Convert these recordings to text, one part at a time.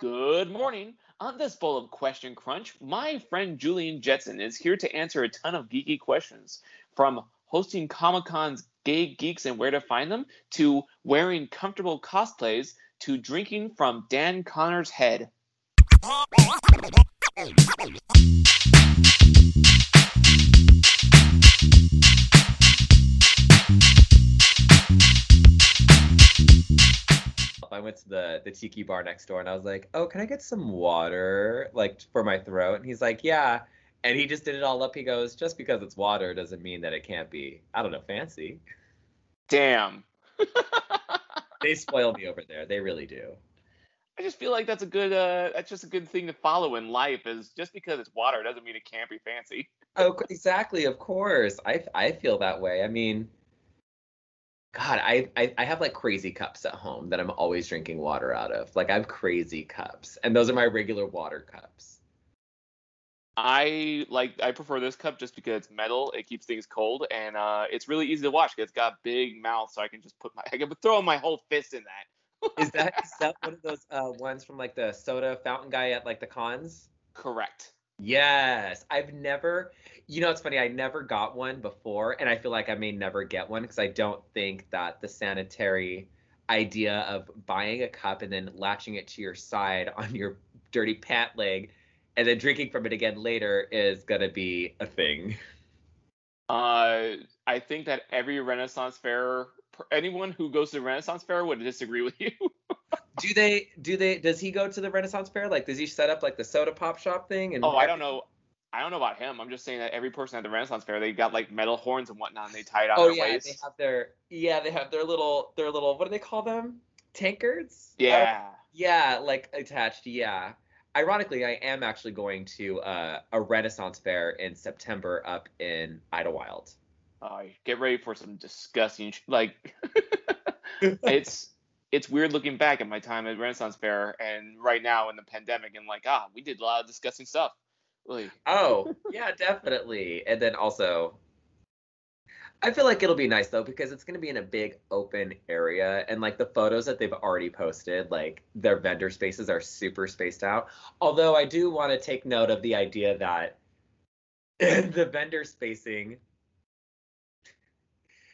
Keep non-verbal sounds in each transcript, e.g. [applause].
Good morning. On this bowl of Question Crunch, my friend Julian Jetson is here to answer a ton of geeky questions. From hosting Comic Con's gay geeks and where to find them, to wearing comfortable cosplays, to drinking from Dan Connor's head. I went to the the tiki bar next door and I was like, "Oh, can I get some water like for my throat?" And he's like, "Yeah." And he just did it all up. He goes, "Just because it's water doesn't mean that it can't be, I don't know, fancy." Damn. [laughs] They spoil me over there. They really do. I just feel like that's a good uh that's just a good thing to follow in life is just because it's water doesn't mean it can't be fancy. Oh, exactly. Of course. I I feel that way. I mean, God, I, I I have like crazy cups at home that I'm always drinking water out of. Like I have crazy cups, and those are my regular water cups. I like I prefer this cup just because it's metal. It keeps things cold and uh it's really easy to wash. It's got big mouth, so I can just put my [laughs] I can throw my whole fist in that. Is that is that [laughs] one of those uh ones from like the soda fountain guy at like the cons? Correct. Yes, I've never, you know, it's funny, I never got one before, and I feel like I may never get one because I don't think that the sanitary idea of buying a cup and then latching it to your side [laughs] on your dirty pant leg and then drinking from it again later is gonna be a thing. Uh, I think that every Renaissance fair, anyone who goes to the Renaissance fair would disagree with you. [laughs] Do they, do they, does he go to the Renaissance Fair? Like, does he set up like the soda pop shop thing? And oh, I don't know. I don't know about him. I'm just saying that every person at the Renaissance fair, they got like metal horns and whatnot, and they tie it on Oh their yeah, waist. they have their, yeah, they have their little, their little, what do they call them? Tankards? yeah. Yeah, like attached. Yeah. Ironically, I am actually going to uh, a Renaissance fair in September up in Idlewild. Uh, get ready for some disgusting sh- like [laughs] [laughs] it's it's weird looking back at my time at Renaissance Fair and right now in the pandemic and like ah we did a lot of disgusting stuff. Like Oh, [laughs] yeah, definitely. And then also, I feel like it'll be nice though because it's going to be in a big open area and like the photos that they've already posted, like their vendor spaces are super spaced out. Although I do want to take note of the idea that [laughs] the vendor spacing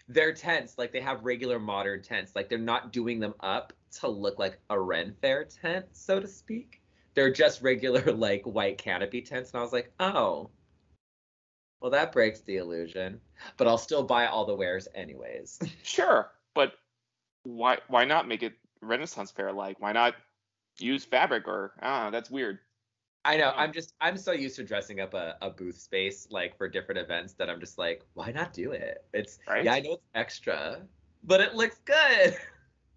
their tents like they have regular modern tents. Like they're not doing them up to look like a ren fair tent so to speak. They're just regular [laughs] like white canopy tents. And i was like oh well that breaks the illusion. But i'll still buy all the wares anyways. [laughs] Sure, but why why not make it Renaissance Fair like? Why not use fabric or ah that's weird. I know i'm just i'm so used to dressing up a, a booth space like for different events that i'm just like why not do it it's Right? yeah i know it's extra but it looks good [laughs]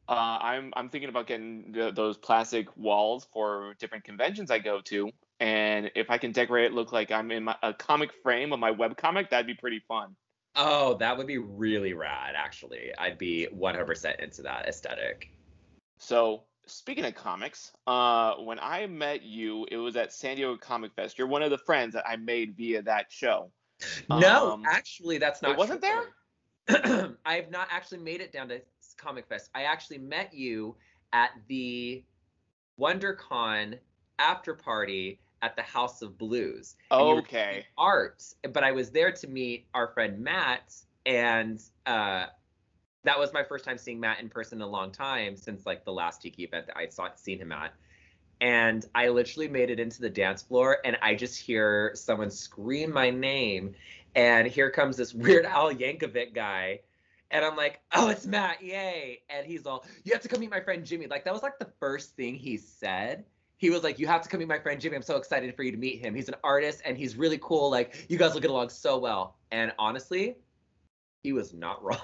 Uh, I'm I'm thinking about getting the, those plastic walls for different conventions I go to, and if I can decorate it look like I'm in my, a comic frame of my web comic, that'd be pretty fun. Oh, that would be really rad, actually. I'd be 100% into that aesthetic. So speaking of comics, uh, when I met you, it was at San Diego Comic Fest. You're one of the friends that I made via that show. No, Um, actually, that's not it wasn't true. [clears throat] I have not actually made it down to Comic Fest. I actually met you at the WonderCon after party at the House of Blues. Okay. Art, but I was there to meet our friend Matt, and uh, that was my first time seeing Matt in person in a long time since like the last Tiki event that I'd saw, seen him at. And I literally made it into the dance floor, and I just hear someone scream my name, and here comes this [laughs] Weird Al Yankovic guy, and I'm like, "Oh, it's Matt! Yay!" And he's all, "You have to come meet my friend Jimmy." Like that was like the first thing he said. He was like, "You have to come meet my friend Jimmy. I'm so excited for you to meet him. He's an artist, and he's really cool. Like you guys will get along so well." And honestly, he was not [laughs] wrong.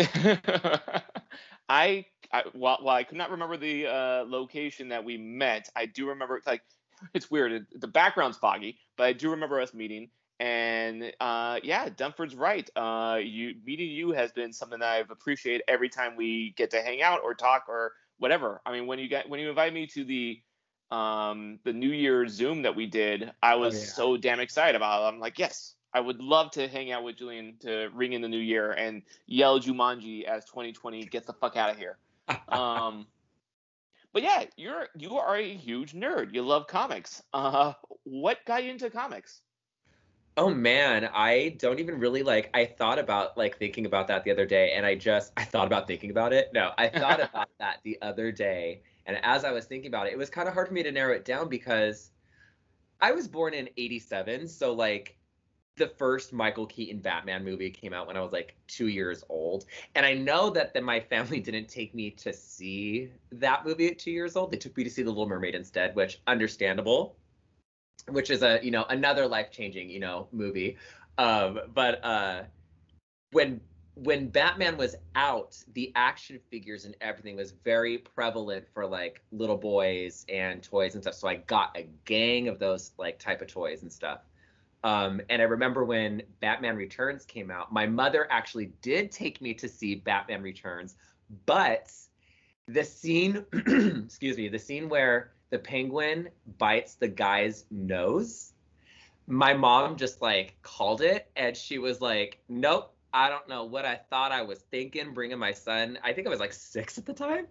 [laughs] I, I while, while I could not remember the uh, location that we met, I do remember like [laughs] it's weird. it- the background's foggy, but I do remember us meeting. And uh, yeah, Dunford's right. Uh, you meeting you has been something that I've appreciated every time we get to hang out or talk or whatever. I mean, when you get when you invited me to the um the New Year's Zoom that we did, I was yeah. so damn excited about it. I'm like, yes, I would love to hang out with Julian to ring in the new year and yell Jumanji as 2020 get the fuck out of here. [laughs] Um, but yeah, you're you are a huge nerd. You love comics. [laughs] Uh, what got you into comics? Oh man, I don't even really like. I thought about like thinking about that the other day, and I just I thought about thinking about it. No, I thought [laughs] about that the other day, and as I was thinking about it, it was kind of hard for me to narrow it down because I was born in '87, so like the first Michael Keaton Batman movie came out when I was like two years old. And I know that then my family [laughs] didn't take me to see that movie at two years old. They took me to see The Little Mermaid instead, which understandable, which is a, you know, another life changing, you know, movie. Um, but uh, when when Batman was out, the action figures and everything was very prevalent for like little boys and toys and stuff. So I got a gang of those like type of toys and stuff. Um, and I remember when Batman Returns came out, my mother actually did take me to see Batman Returns, but the scene, [clears throat] excuse me, the scene where the penguin bites the guy's nose, my mom just like called it and she was like, nope, I don't know what I thought I was thinking bringing my son. I think I was like six at the time.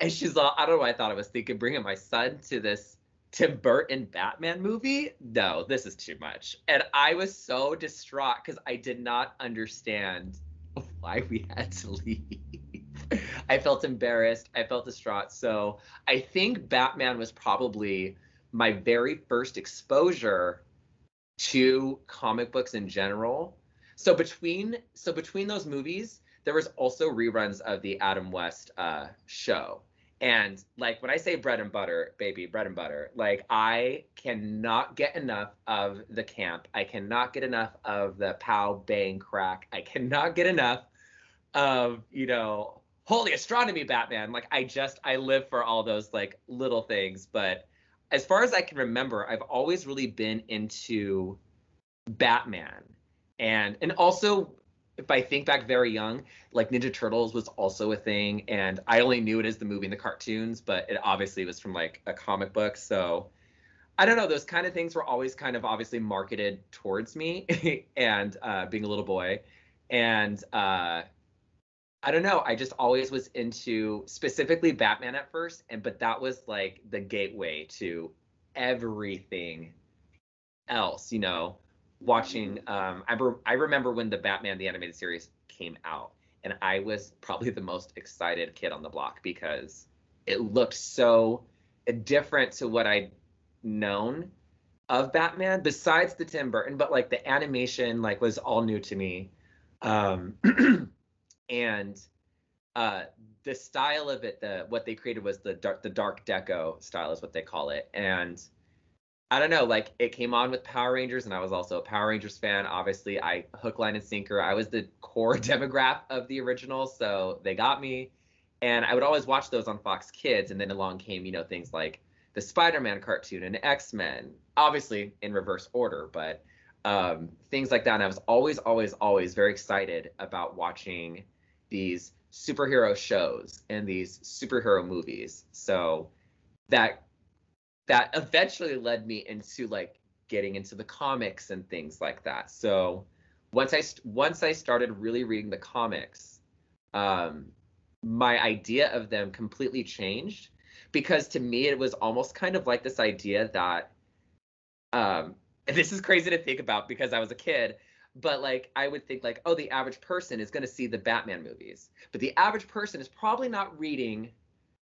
And she's like, I don't know what I thought I was thinking bringing my son to this Tim Burton Batman movie, no, this is too much. And I was so distraught because I did not understand [laughs] why we had to leave. [laughs] I felt embarrassed. I felt distraught. So I think Batman was probably my very first exposure to comic books in general. So between so between those movies, there was also reruns of the Adam West uh, show. And like when I say bread and butter, baby, bread and butter, like I cannot get enough of the camp. I cannot get enough of the pow bang crack. I cannot get enough of, you know, holy astronomy Batman. Like I just I live for all those like little things. But as far as I can remember, I've always really been into Batman. And and also if I think back very young, like Ninja Turtles was also a thing, and I only knew it as the movie and the cartoons, but it obviously was from like a comic book. So I don't know, those kind of things were always kind of obviously marketed towards me, [laughs] and uh, being a little boy, and uh, I don't know, I just always was into specifically Batman at first, and but that was like the gateway to everything else, you know watching um I, re- I remember when the batman the animated series came out and i was probably the most excited kid on the block because it looked so different to what i'd known of batman besides the tim burton but like the animation like was all new to me. Um [clears throat] and uh the style of it the what they created was the dark the dark deco style is what they call it. And I don't know, like it came on with Power Rangers, and I was also a Power Rangers fan. Obviously, I hook, line, and sinker. I was the core [laughs] demographic of the original, so they got me. And I would always watch those on Fox Kids, and then along came, you know, things like the Spider-Man cartoon and X-Men, obviously in reverse order, but um, things like that. And I was always, always, always very excited about watching these superhero shows and these superhero movies. So that that eventually led me into like getting into the comics and things like that. So once I once I started really reading the comics, um, my idea of them completely changed because to me it was almost kind of like this idea that um, this is crazy to think about because I was a kid, but like I would think like, oh, the average person is going to see the Batman movies, but the average person is probably not reading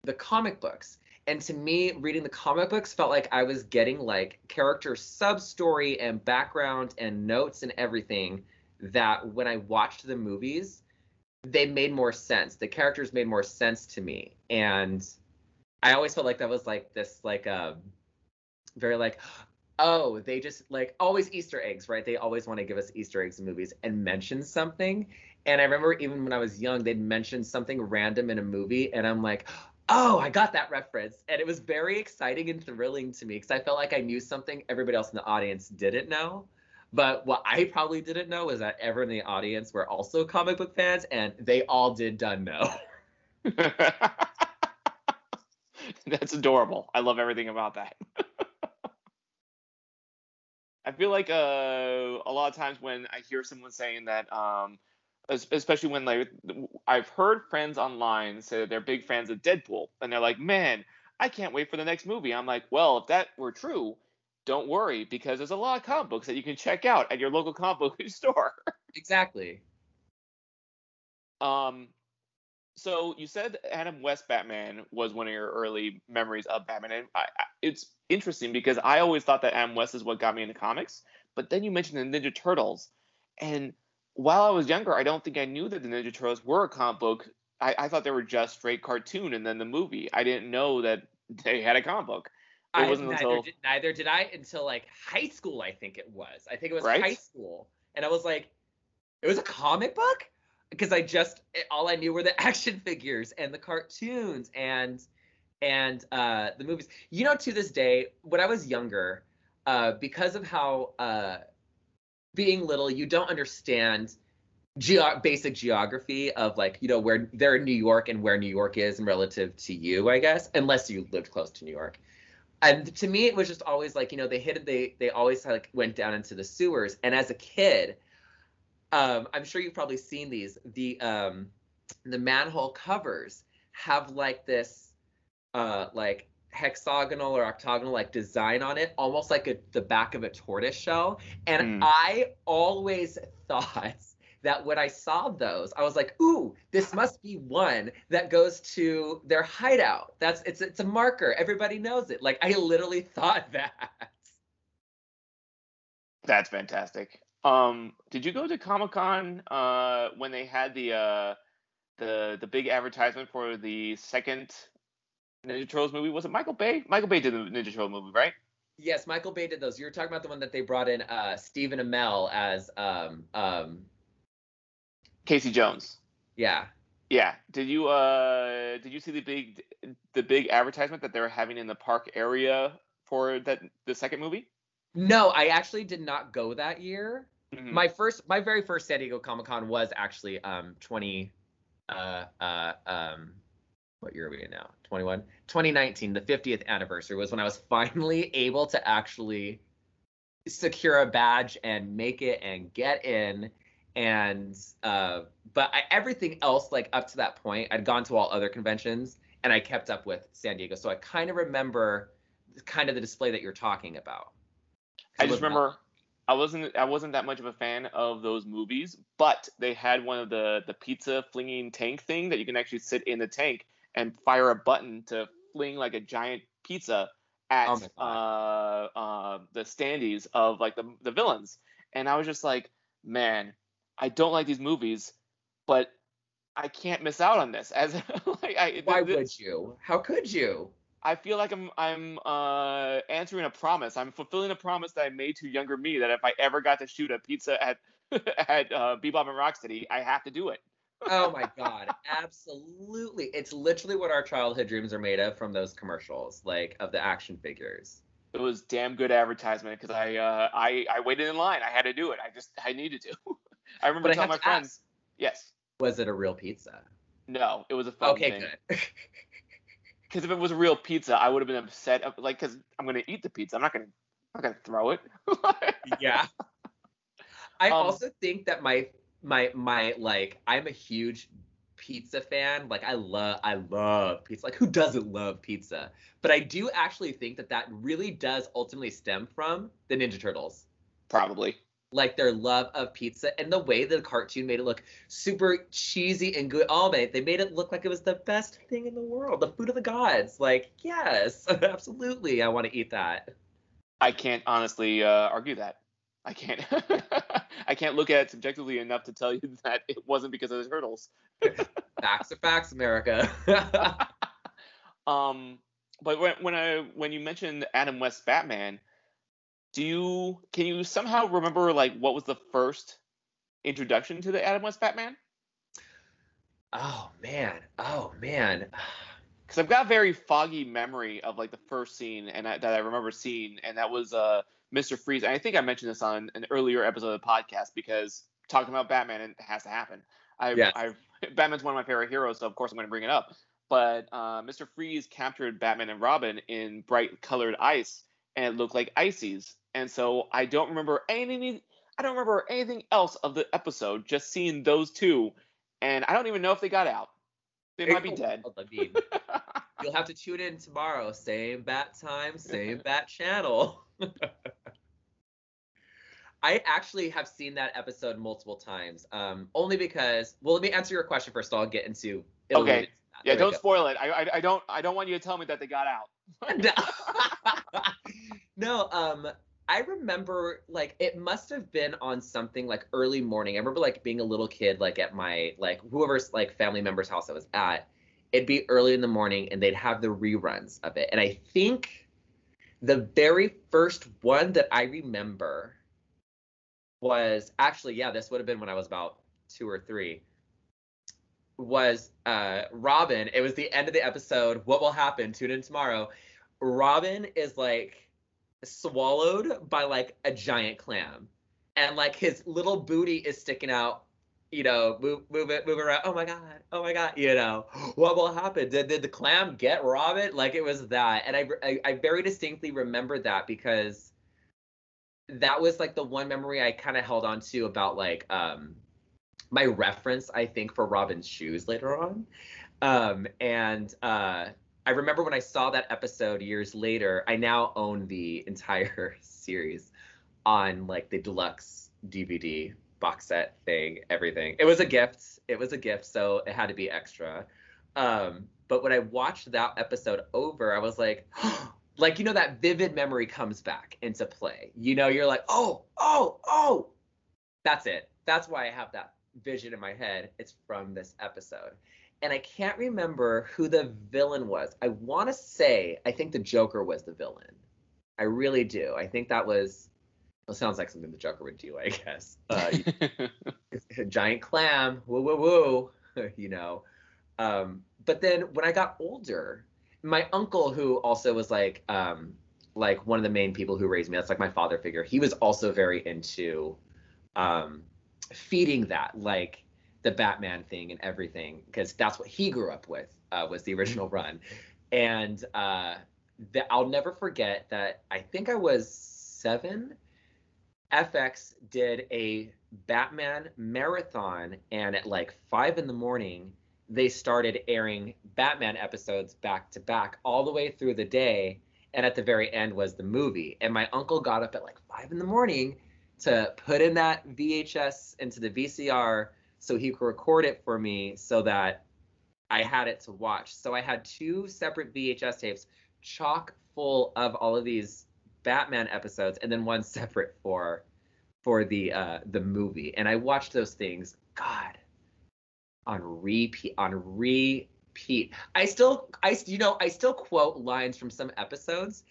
the comic books. And to me, reading the comic books felt like I was getting like character sub story and background and notes and everything that when I watched the movies, they made more sense. The characters made more sense to me. And I always felt like that was like this like a um, very like oh they just like always easter eggs right they always want to give us easter eggs in movies and mention something and i remember even when i was young they'd mention something random in a movie and i'm like oh, I got that reference. And it was very exciting and thrilling to me because I felt like I knew something everybody else in the audience didn't know. But what I probably didn't know was that everyone in the audience were also comic book fans and they all did done know. [laughs] [laughs] That's adorable. I love everything about that. [laughs] I feel like uh, a lot of times when I hear someone saying that um, especially when like I've heard friends online say that they're big fans of Deadpool, and they're like, man, I can't wait for the next movie. I'm like, well, if that were true, don't worry because there's a lot of comic books that you can check out at your local comic book [laughs] store. Exactly. Um, so you said Adam West Batman was one of your early memories of Batman, and I, I, it's interesting because I always thought that Adam West is what got me into comics. But then you mentioned the Ninja Turtles, and while I was younger, I don't think I knew that the Ninja Turtles were a comic book. I, I thought they were just straight cartoon, and then the movie. I didn't know that [laughs] they had a comic book. It I wasn't neither, until did, neither did I until like high school. I think it was. I think it was Right? high school, and I was like, it was a comic book because I just all I knew were the [laughs] action figures and the cartoons and and uh, the movies. You know, to this day, when I was younger, uh, because of how uh, being little, you don't understand geo- basic geography of like you know where they're in New York and where New York is and relative to you, I guess, unless you lived close to New York. And to me, it was just always like you know they hit it. They they always like went down into the sewers. And as a kid, um, I'm sure you've probably seen these. The um, the manhole covers have like this uh like hexagonal or octagonal like design on it almost like a, the back of a tortoise shell. And Hmm. i always [laughs] thought that when i saw those i was like ooh this [laughs] must be one that goes to their hideout. That's it's it's a marker. Everybody knows it. Like i literally [laughs] thought that. That's fantastic. Um, did you go to Comic Con uh, when they had the uh, the the big advertisement for the second Ninja Turtles movie? Was it Michael Bay? Michael Bay did the Ninja Turtle movie, right? yes michael bay did those you were talking about the one that they brought in uh stephen amell as um um Casey Jones. yeah Yeah. Did you uh did you see the big the big advertisement that they were having in the park area for that the second movie? no i actually did not go that year Mhm. my first my very first san diego comic-con was actually um 20 uh uh um what year are we in now? 21 2019 the 50th anniversary was when i was [laughs] finally able to actually secure a badge and make it and get in. And uh but I, everything else like up to that point i'd gone to all other conventions and i kept up with san diego. So i kind of remember kind of the display that you're talking about. I just was not- remember I wasn't I wasn't that much of a fan of those movies, but they had one of the the pizza flinging tank thing that you can actually sit in the tank and fire a button to fling like a giant pizza at Oh uh, uh, the standees of like the the villains, and I was just like, man, I don't like these movies, but I can't miss out on this. [laughs] As like I Why th- th- would you? How could you? I feel like I'm I'm uh, answering a promise. I'm fulfilling a promise that I made to younger me that if I ever got to shoot a pizza at [laughs] at uh, Bebop and Rocksteady, I have to do it. Oh my god, absolutely. It's literally what our childhood dreams are made of from those commercials, like of the action figures. It was damn good advertisement because I uh, I I waited in line. I had to do it. I just I needed to. [laughs] I remember But I telling have my friends, ask, yes, was it a real pizza? no, it was a fun Okay, thing. good. [laughs] Because if it was a real pizza, I would have been upset. Like, because I'm gonna eat the pizza. I'm not gonna I'm not gonna throw it. [laughs] yeah. I Um, also think that my my my like I'm a huge pizza fan. Like I love I love pizza. Like who doesn't love pizza? But I do actually think that that really does ultimately stem from the Ninja Turtles. Probably. like their love of pizza and the way the cartoon made it look super cheesy and good. Oh man, they made it look like it was the best thing in the world, the food of the gods. Like, yes, [laughs] absolutely, I want to eat that. I can't honestly uh, argue that. I can't. [laughs] I can't look at it subjectively enough to tell you [laughs] that it wasn't because of the turtles. [laughs] Facts are facts, America. Um, but when when I when you mentioned Adam West Batman, do you can you somehow remember like what was the first introduction to the Adam West Batman? oh man, oh man. Because I've got a very foggy memory of like the first scene and I, that I remember seeing, and that was uh Mr. Freeze. And I think I mentioned this on an earlier episode of the podcast because talking about Batman it has to happen. I, Yes. I [laughs] Batman's one of my favorite heroes, so of course I'm going to bring it up. But uh, Mr. Freeze captured Batman and Robin in bright colored ice, and it looked like ices. And so I don't remember anything. I don't remember anything else of the episode. Just seeing those two, and I don't even know if they got out. They might be dead. I mean, [laughs] You'll have to tune in tomorrow. Same bat time, same [laughs] bat channel. I actually have seen that episode multiple times. Um, only because, well, let me answer your question first. So I'll get into. It. Okay. Yeah, don't spoil it. I, I, I don't I don't want you to tell me that they got out. [laughs] [laughs] no, um, I remember like it must have been on something like early morning. I remember like being a little kid, like at my like whoever's like family member's house I was at. It'd be early in the morning and they'd have the reruns of it. And I think the very first one that I remember was actually, yeah, this would have been when I was about two or three. Was uh Robin, it was the end of the episode. What will happen? Tune in tomorrow. Robin is like swallowed by like a giant clam. And like his little booty is sticking out, you know, move move it, move around. Oh my god, oh my god, you know, [gasps] what will happen? Did, did the clam get Robin? Like it was that. And I, I I very distinctly remember that because that was like the one memory I kind of held on to about like um my reference, I think, for Robin's shoes later on. Um, and uh I remember when I saw that episode years later, I now own the [laughs] entire series on like the deluxe DVD box set thing, everything. It was a gift. It was a gift, so it had to be extra. Um, but when I watched that episode over, I was like, [gasps] like you know that vivid memory comes back into play. You know, you're like, "Oh, oh, oh." That's it. That's why I have that vision in my head. It's from this episode and I can't remember who the villain was. I want to say I think the Joker was the villain. I really do. I think that was. Well, sounds like something the Joker would do, I guess. [laughs] Uh, [laughs] giant clam, woo woo woo, [laughs] you know. Um, but then when I got older, my uncle, who also was like, um, like one of the main people who raised me, that's like my father figure. He was also very into um, feeding that, like the Batman thing and everything because that's what he grew up with uh, was the original run, and uh, the, I'll never forget that I think I was seven. FX did a Batman marathon, and at like five in the morning, they started airing Batman episodes back to back all the way through the day. And at the very end was the movie. And my uncle got up at like five in the morning to put in that VHS into the VCR so he could record it for me so that I had it to watch. So I had two separate VHS tapes chock full of all of these Batman episodes and then one [laughs] separate for for the uh the movie. And I watched those things, God, on repeat on repeat. I still I you know, I still quote lines from some episodes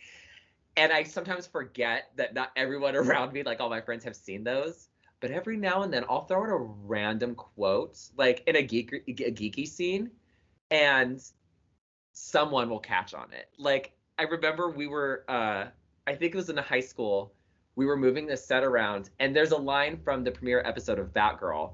and I sometimes forget that not everyone [laughs] around me, like all my friends, have seen those but every now and then I'll throw in a random quote, like in a geek a geeky scene, and someone will catch on it. Like I remember we were, uh, I think it was in high school, we were moving the set around, and there's a line from the premiere episode of Batgirl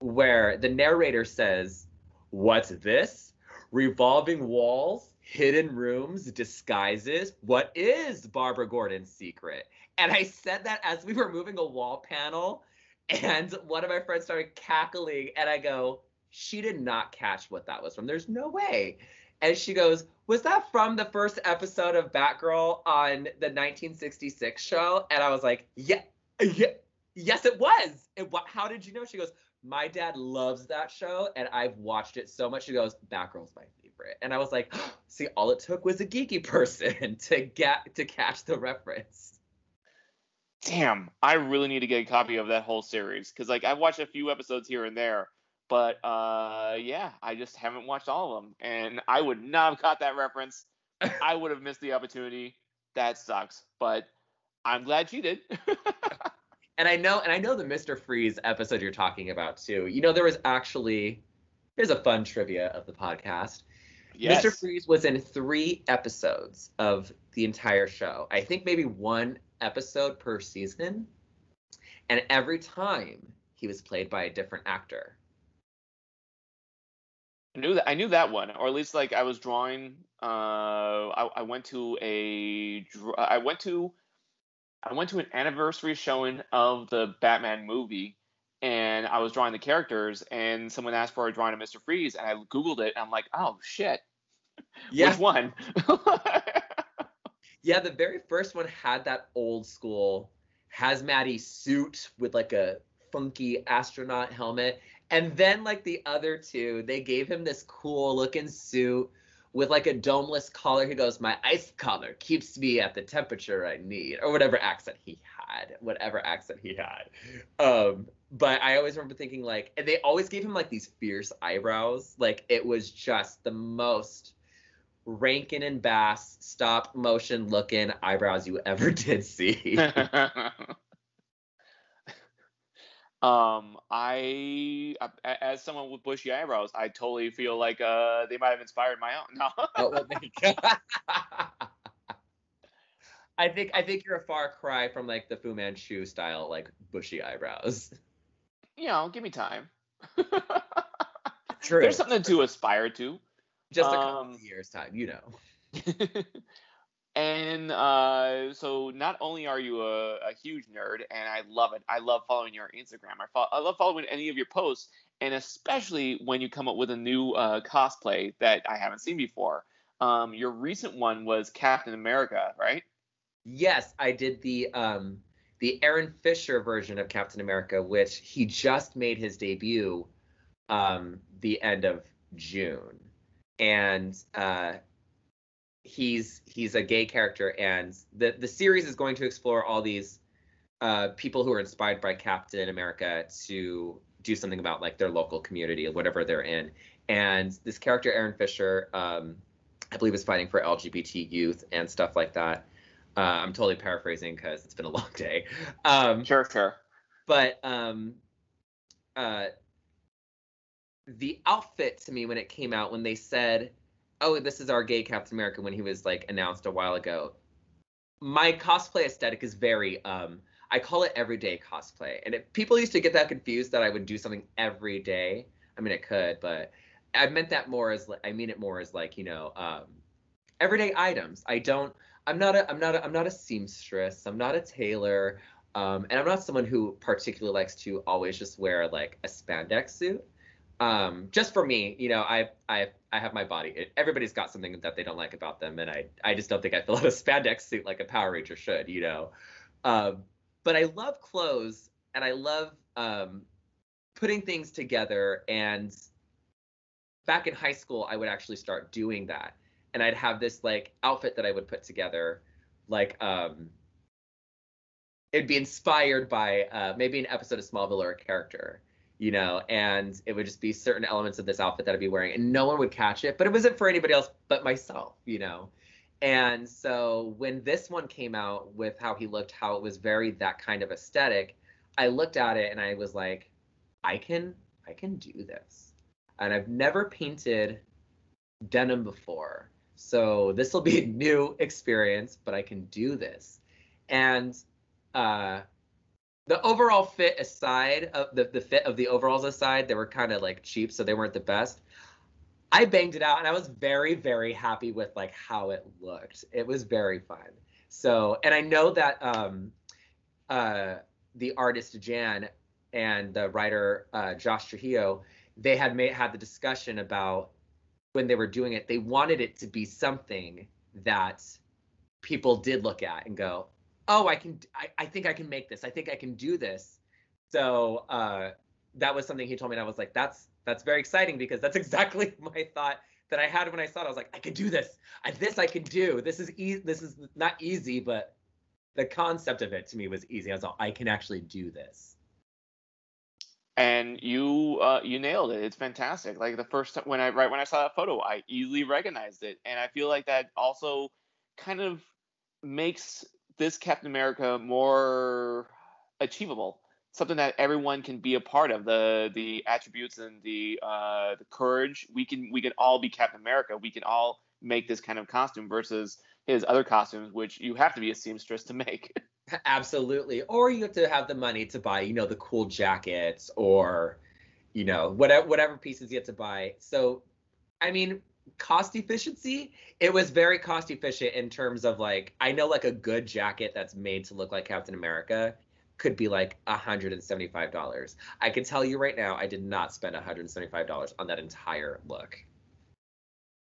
where the narrator says, "What's this? Revolving walls." Hidden rooms, disguises. What is Barbara Gordon's secret? And I said that as we were moving a wall panel and one of my friends started cackling, and I go, she did not catch what that was from. There's no way. And she goes, Was that from the first episode of Batgirl on the 1966 show? And I was like, Yeah, yeah, yes, it was. What, how did you know? She goes, My dad loves that show, and I've watched it so much. She goes, Batgirl's my favorite. And I was like, [gasps] See, all it took was a geeky [laughs] person to get to catch the reference damn, I really need to get a copy of that whole series because like I've watched a few episodes here and there, but uh, yeah, I just haven't watched all of them, and I would not have caught that reference. [laughs] I would have missed the opportunity. That sucks, but I'm glad you did. [laughs] and I know, and I know the Mister Freeze episode you're talking about too. You know, there was actually here's a fun trivia of the podcast. Yes. Mr. Freeze was in three episodes of the entire show. I think maybe one episode per season, and every time he was played by a different actor. I knew that I knew that one, or at least like I was drawing. Uh, I, I went to a I went to I went to an anniversary showing of the Batman movie, and I was drawing the characters, and someone asked for a drawing of Mister Freeze, and I googled it, and I'm like, oh shit, [laughs] Yeah. Which one? [laughs] Yeah, the very first one had that old school hazmat suit with like a funky astronaut helmet. And then like the other two, they gave him this cool looking suit with like a domeless collar. He goes, My ice collar keeps me at the temperature I need, or whatever accent he had, whatever accent he had. Um, but I always remember thinking like, and they always gave him like these fierce eyebrows. Like it was just the most Rankin and Bass stop motion looking eyebrows you ever [laughs] did see. [laughs] [laughs] um, I as someone with bushy eyebrows, I totally feel like uh they might have inspired my own. [laughs] No. Oh, well. [laughs] I think I think you're a far cry from like the Fu Manchu style, like bushy eyebrows. you know, give me time. [laughs] True. There's something to aspire to. Just a couple um, years time, you know. And uh, so not only are you a, a huge nerd, and I love it. I love following your Instagram. I, fo- I love following any of your posts, and especially when you come up with a new uh, cosplay that I haven't seen before. Um, your recent one was Captain America, right? Yes, I did the um the Aaron Fischer version of Captain America, which he just made his debut um the end of June. And uh he's he's a gay character and the the series is going to explore all these uh people who are inspired by Captain America to do something about like their local community or whatever they're in. And this character Aaron Fischer um I believe is fighting for LGBT youth and stuff like that. Uh, I'm totally paraphrasing because it's been a [laughs] long day. Um, Sure, sure. but um, uh, the outfit to me when it came out, when they said, "Oh, this is our gay Captain America," when he was like announced a while ago, my cosplay aesthetic is very um, I call it everyday cosplay, and it, people used to get that confused that I would do something every day. I mean, it could, but I meant that more as like I mean it more as like you know um, everyday items. I don't. I'm not a. I'm not. A, I'm not a seamstress. I'm not a tailor. Um, and I'm not someone who particularly likes to always just wear like a spandex suit. Um, just for me, you know, I I I have my body. It, everybody's got something that they don't like about them, and I I just don't think I fill out a spandex suit like a Power Ranger should, you know. Um, but I love clothes, and I love um, putting things together. And back in high school, I would actually start doing that, and I'd have this like outfit that I would put together, like um, it'd be inspired by uh, maybe an episode of Smallville or a character, you know, and it would just be certain elements of this outfit that I'd be wearing, and no one would catch it, but it wasn't for anybody else but myself, you know. And so when this one came out with how he looked, how it was very that kind of aesthetic, I looked at it and I was like, I can, I can do this. And I've never painted denim before, so this will be a [laughs] new experience, but I can do this. And uh the overall fit aside of the, the fit of the overalls aside they were kind of like cheap so they weren't the best. I banged it out and i was very very happy with like how it looked. It was very fun. So and i know that um uh the artist jan and the writer uh josh trujillo they had made had the discussion about when they were doing it they wanted it to be something that people did look at and go oh i can I, I think i can make this. I think i can do this. So uh that was something he told me and i was like that's that's very exciting because that's [laughs] exactly my thought that i had when i saw it. I was like i can do this. I, this i can do. This is easy this is not easy but the concept of it to me was easy. I was like i can actually do this. And you uh, you nailed it. It's fantastic. Like the first time when I right when I saw that photo, I easily recognized it, and I feel like that also kind of makes this Captain America more achievable. Something that everyone can be a part of. The the attributes and the uh, the courage. We can we can all be Captain America. We can all make this kind of costume versus his other costumes, which you have to be a seamstress to make. [laughs] absolutely or you have to have the money to buy you know the cool jackets or you know whatever whatever pieces you have to buy so i mean cost efficiency it was very cost efficient in terms of like i know like a good jacket that's made to look like captain america could be like $175 i can tell you right now i did not spend $175 on that entire look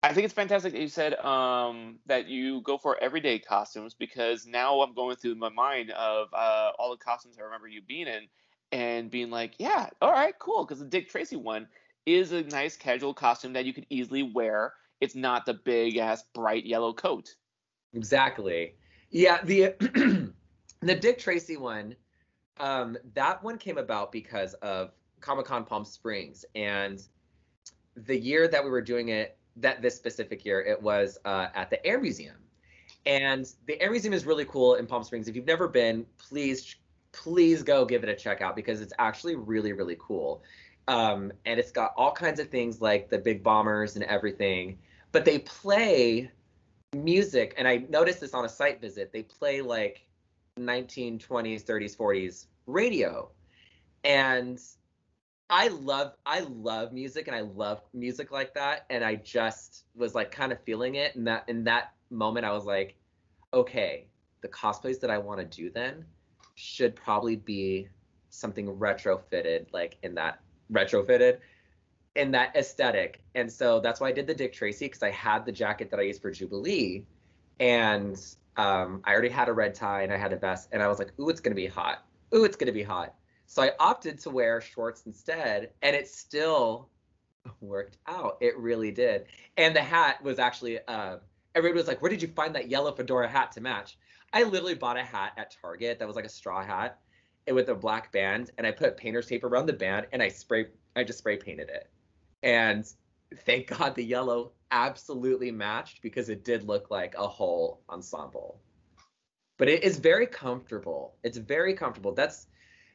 I think it's fantastic that you said um, that you go for everyday costumes because now I'm going through my mind of uh, all the costumes I remember you being in and being like, yeah, all right, cool. Because the Dick Tracy one is a nice casual costume that you could easily wear. It's not the big ass bright yellow coat. Exactly. Yeah, the [clears throat] the Dick Tracy one, um, that one came about because of Comic Con Palm Springs, and the year that we were doing it, that this specific year, it was uh, at the Air Museum, and the Air Museum is really cool in Palm Springs. If you've never been, please please go give it a check out because it's actually really really cool. Um, and it's got all kinds of things like the big bombers and everything, but they play music, and I noticed this on a site visit. They play like 1920s, 30s, 40s radio, and I love I love music and I love music like that and I just was like kind of feeling it and that in that moment I was like okay the cosplays that I want to do then should probably be something retrofitted like in that retrofitted in that aesthetic and so that's why I did the Dick Tracy because I had the jacket that I used for Jubilee and um, I already had a red tie and I had a vest and I was like ooh it's gonna be hot ooh it's gonna be hot so I opted to wear shorts instead, and it still worked out. It really did. And the hat was actually, uh, everybody was like, "Where did you find that yellow fedora hat to match?" I literally bought a hat at Target that was like a straw hat, with a black band, and I put painter's tape around the band, and I spray, I just spray painted it, and thank [laughs] God the yellow absolutely matched because it did look like a whole ensemble. But it is very comfortable. It's very comfortable. That's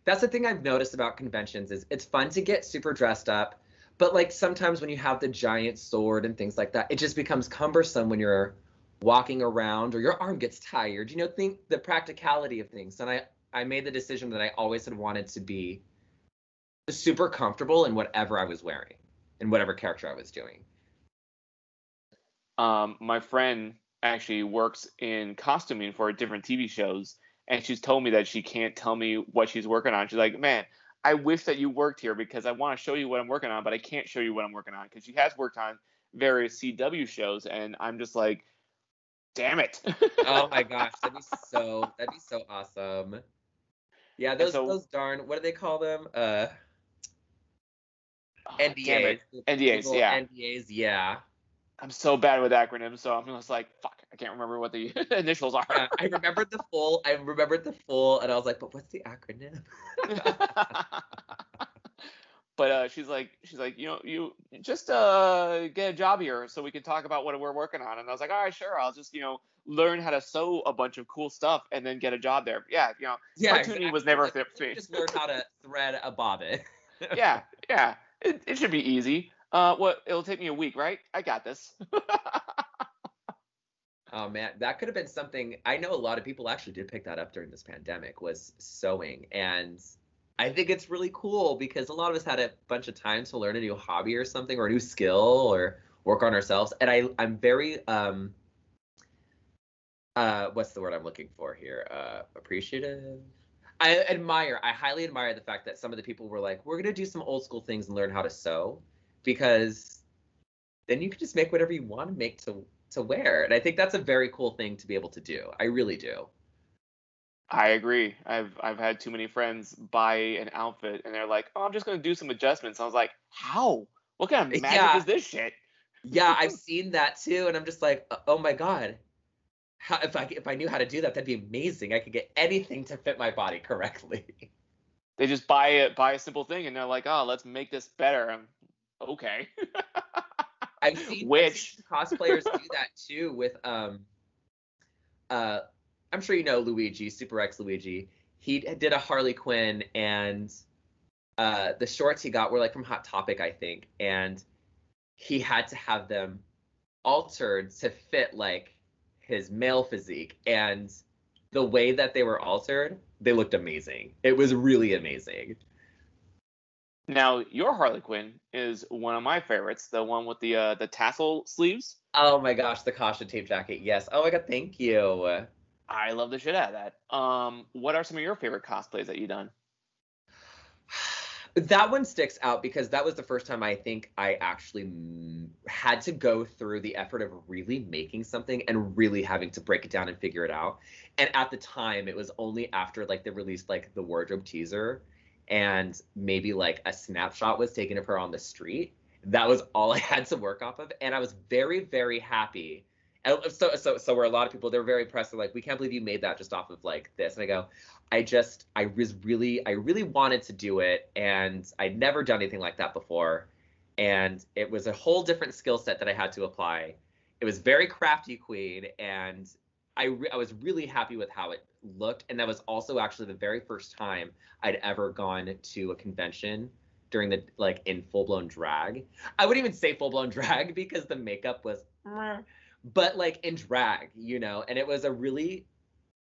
that's the thing I've noticed about conventions is it's fun to get super dressed up, but like sometimes when you have the giant sword and things like that, it just becomes cumbersome when you're walking around or your arm gets tired. You know, think the practicality of things. And I I made the decision that I always had wanted to be super comfortable in whatever I was wearing and whatever character I was doing. Um, my friend actually works in costuming for different TV shows and she's told me that she can't tell me what she's working on. She's like, man, I wish that you worked here because I want to show you what I'm working on, but I can't show you what I'm working on because she has worked on various CW shows, and I'm just like, damn it. oh my [laughs] gosh, that'd be so that'd be so awesome. Yeah, those so, those darn what do they call them? Uh, oh, NDAs. NDAs, yeah. NDAs, yeah. I'm so bad with acronyms, so I'm just like, fuck, I can't remember what the [laughs] initials are. Yeah, I remembered the full. I remembered the full, and I was like, but what's the acronym? [laughs] [laughs] but uh, she's like, she's like, you know, you just uh, get a job here so we can talk about what we're working on. And I was like, all right, sure, I'll just, you know, learn how to sew a bunch of cool stuff and then get a job there. Yeah, you know, yeah, cartooning exactly. was never fit for me. Just learn how to thread a bobbin. [laughs] yeah, yeah, it, it should be easy. Uh, what? It'll take me a week, right? I got this. [laughs] oh man, that could have been something. I know a lot of people actually did pick that up during this pandemic. Was sewing, and I think it's really cool because a lot of us had a bunch of time to learn a new hobby or something, or a new skill, or work on ourselves. And I, I'm very um, uh, what's the word I'm looking for here? Uh, appreciative. I admire, I highly admire the fact that some of the people were like, we're gonna do some old school things and learn how to sew because then you can just make whatever you want to make to to wear. And I think that's a very cool thing to be able to do. I really do. I agree. I've I've had too many friends buy an outfit and they're like, "Oh, I'm just gonna do some adjustments." I was like, "How? What kind of magic yeah. is this shit?" yeah, I've [laughs] seen that too, and I'm just like, "Oh my god, how, if I if I knew how to do that, that'd be amazing. I could get anything to fit my body correctly." They just buy it, buy a simple thing, and they're like, "Oh, let's make this better." I'm, okay. I've seen which I've seen [laughs] cosplayers do that too with um uh I'm sure you know Luigi, Super X Luigi. He did a Harley Quinn and uh the shorts he got were like from Hot Topic, I think, and he had to have them altered to fit like his male physique and the way that they were altered, they looked amazing. It was really amazing. Now, your Harley Quinn is one of my favorites, the one with the uh, the tassel sleeves. Oh my gosh, the caution tape jacket. Yes. Oh my god, thank you. I love the shit out of that. Um, what are some of your favorite cosplays that you've done? [sighs] That one sticks out because that was the first time I think I actually had to go through the effort of really making something and really having to break it down and figure it out. And at the time, it was only after like they released like the wardrobe teaser and maybe like a snapshot was taken of her on the street. That was all I had to work off of, and I was very very happy. And uh, so so so were a lot of people. They're very impressed. They're like, we can't believe you made that just off of like this. And I go, I just I was really I really wanted to do it and I'd never done anything like that before and it was a whole different skill set that I had to apply. It was very crafty queen and I re- I was really happy with how it looked and that was also actually the very first time I'd ever gone to a convention during the like in full blown drag. I wouldn't even say full blown [laughs] drag because the makeup was but like in drag, you know, and it was a really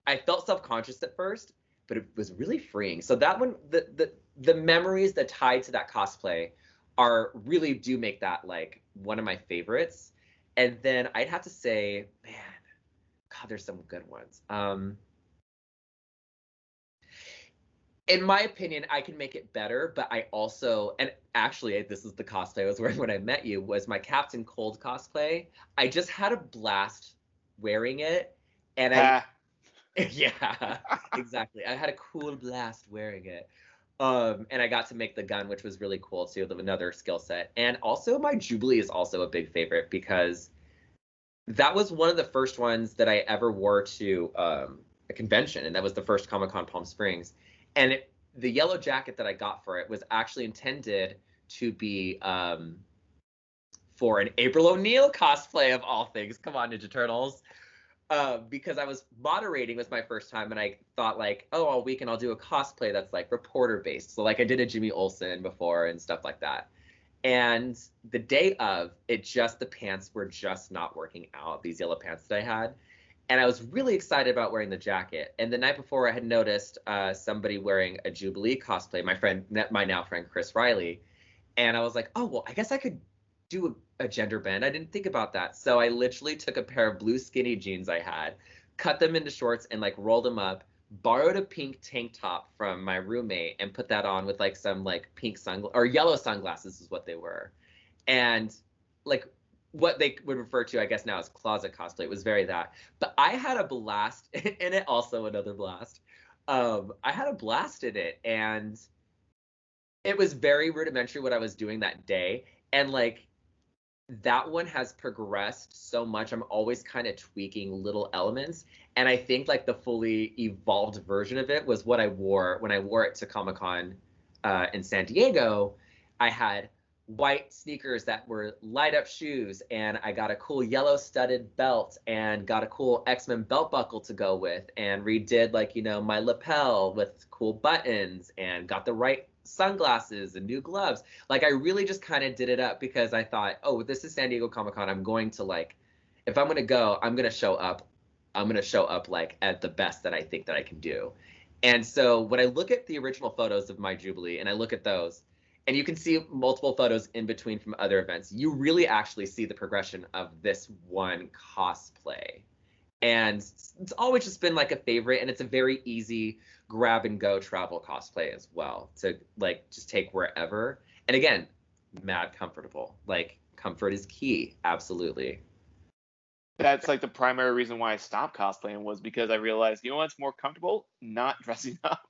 I felt self-conscious at first but it was really freeing. So that one, the the the memories that tied to that cosplay are really do make that like one of my favorites. And then I'd have to say, man, God, there's some good ones. Um, in my opinion, I can make it better, but I also, and actually, this is the cosplay I was [laughs] wearing when I met you, was my Captain Cold cosplay. I just had a blast wearing it, and I, [laughs] yeah, exactly. I had a cool blast wearing it. Um, and I got to make the gun, which was really cool too, another skill set. And also my Jubilee is also a big favorite because that was one of the first ones that I ever wore to um, a convention, and that was the first Comic Con Palm Springs. And it, the yellow jacket that I got for it was actually intended to be um, for an April O'Neil cosplay of all things. Come on, Ninja Turtles uh, because I was moderating was my first time, and I thought like, oh, all weekend I'll do a cosplay that's like reporter based. So like I did a Jimmy Olsen before and stuff like that. And the day of, it just the pants were just not working out. These yellow pants that I had, and I was really excited about wearing the jacket. And the night before, I had noticed uh, somebody wearing a Jubilee cosplay. My friend, my now friend Chris Riley, and I was like, oh well, I guess I could do a, a gender bend. I didn't think about that. So I literally took a pair of blue skinny jeans I had, cut them into shorts, and like rolled them up. Borrowed a pink tank top from my roommate and put that on with like some like pink sun or yellow sunglasses is what they were, and like what they would refer to, I guess now as closet cosplay. It was very that. But I had a blast [laughs] in it. Also another blast. Um, I had a blast in it, and it was very rudimentary what I was doing that day. And like that one has progressed so much. I'm always kind of tweaking little elements. And I think like the fully evolved version of it was what I wore when I wore it to Comic Con uh, in San Diego. I had white sneakers that were light up shoes, and I got a cool yellow studded belt and got a cool X Men belt buckle to go with, and redid like, you know, my lapel with cool buttons and got the right sunglasses and new gloves. Like I really just kind of did it up because I thought, oh, this is San Diego Comic Con. I'm going to like, if I'm gonna go, I'm gonna show up. I'm gonna show up like at the best that I think that I can do. And so when I look at the original photos of my Jubilee and I look at those, and you can see multiple photos in between from other events, you really actually see the progression of this one cosplay. And it's always just been like a favorite, and it's a very easy grab and go travel cosplay as well to like just take wherever. And again, mad comfortable. Like comfort is key. Absolutely. That's like the primary reason why I stopped cosplaying was because I realized, you know what's more comfortable? Not dressing [laughs] up.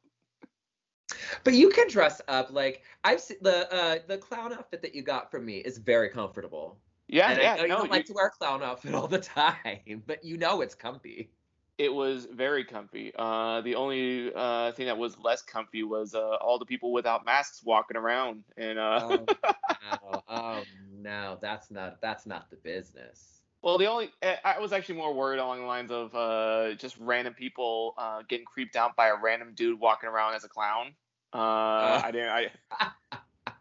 But you can dress up like I've seen the uh the clown outfit that you got from me is very comfortable. Yeah, and yeah. I you no, don't like to wear a clown outfit all the [laughs] time, but you know it's comfy. It was very comfy. Uh, the only uh, thing that was less comfy was uh, all the people without masks walking around. And uh... oh, [laughs] no. oh no, that's not that's not the business. Well, the only eh, I was actually more worried along the lines of uh, just random people uh, getting creeped out by a random dude walking around as a clown. Uh, I didn't. I [laughs]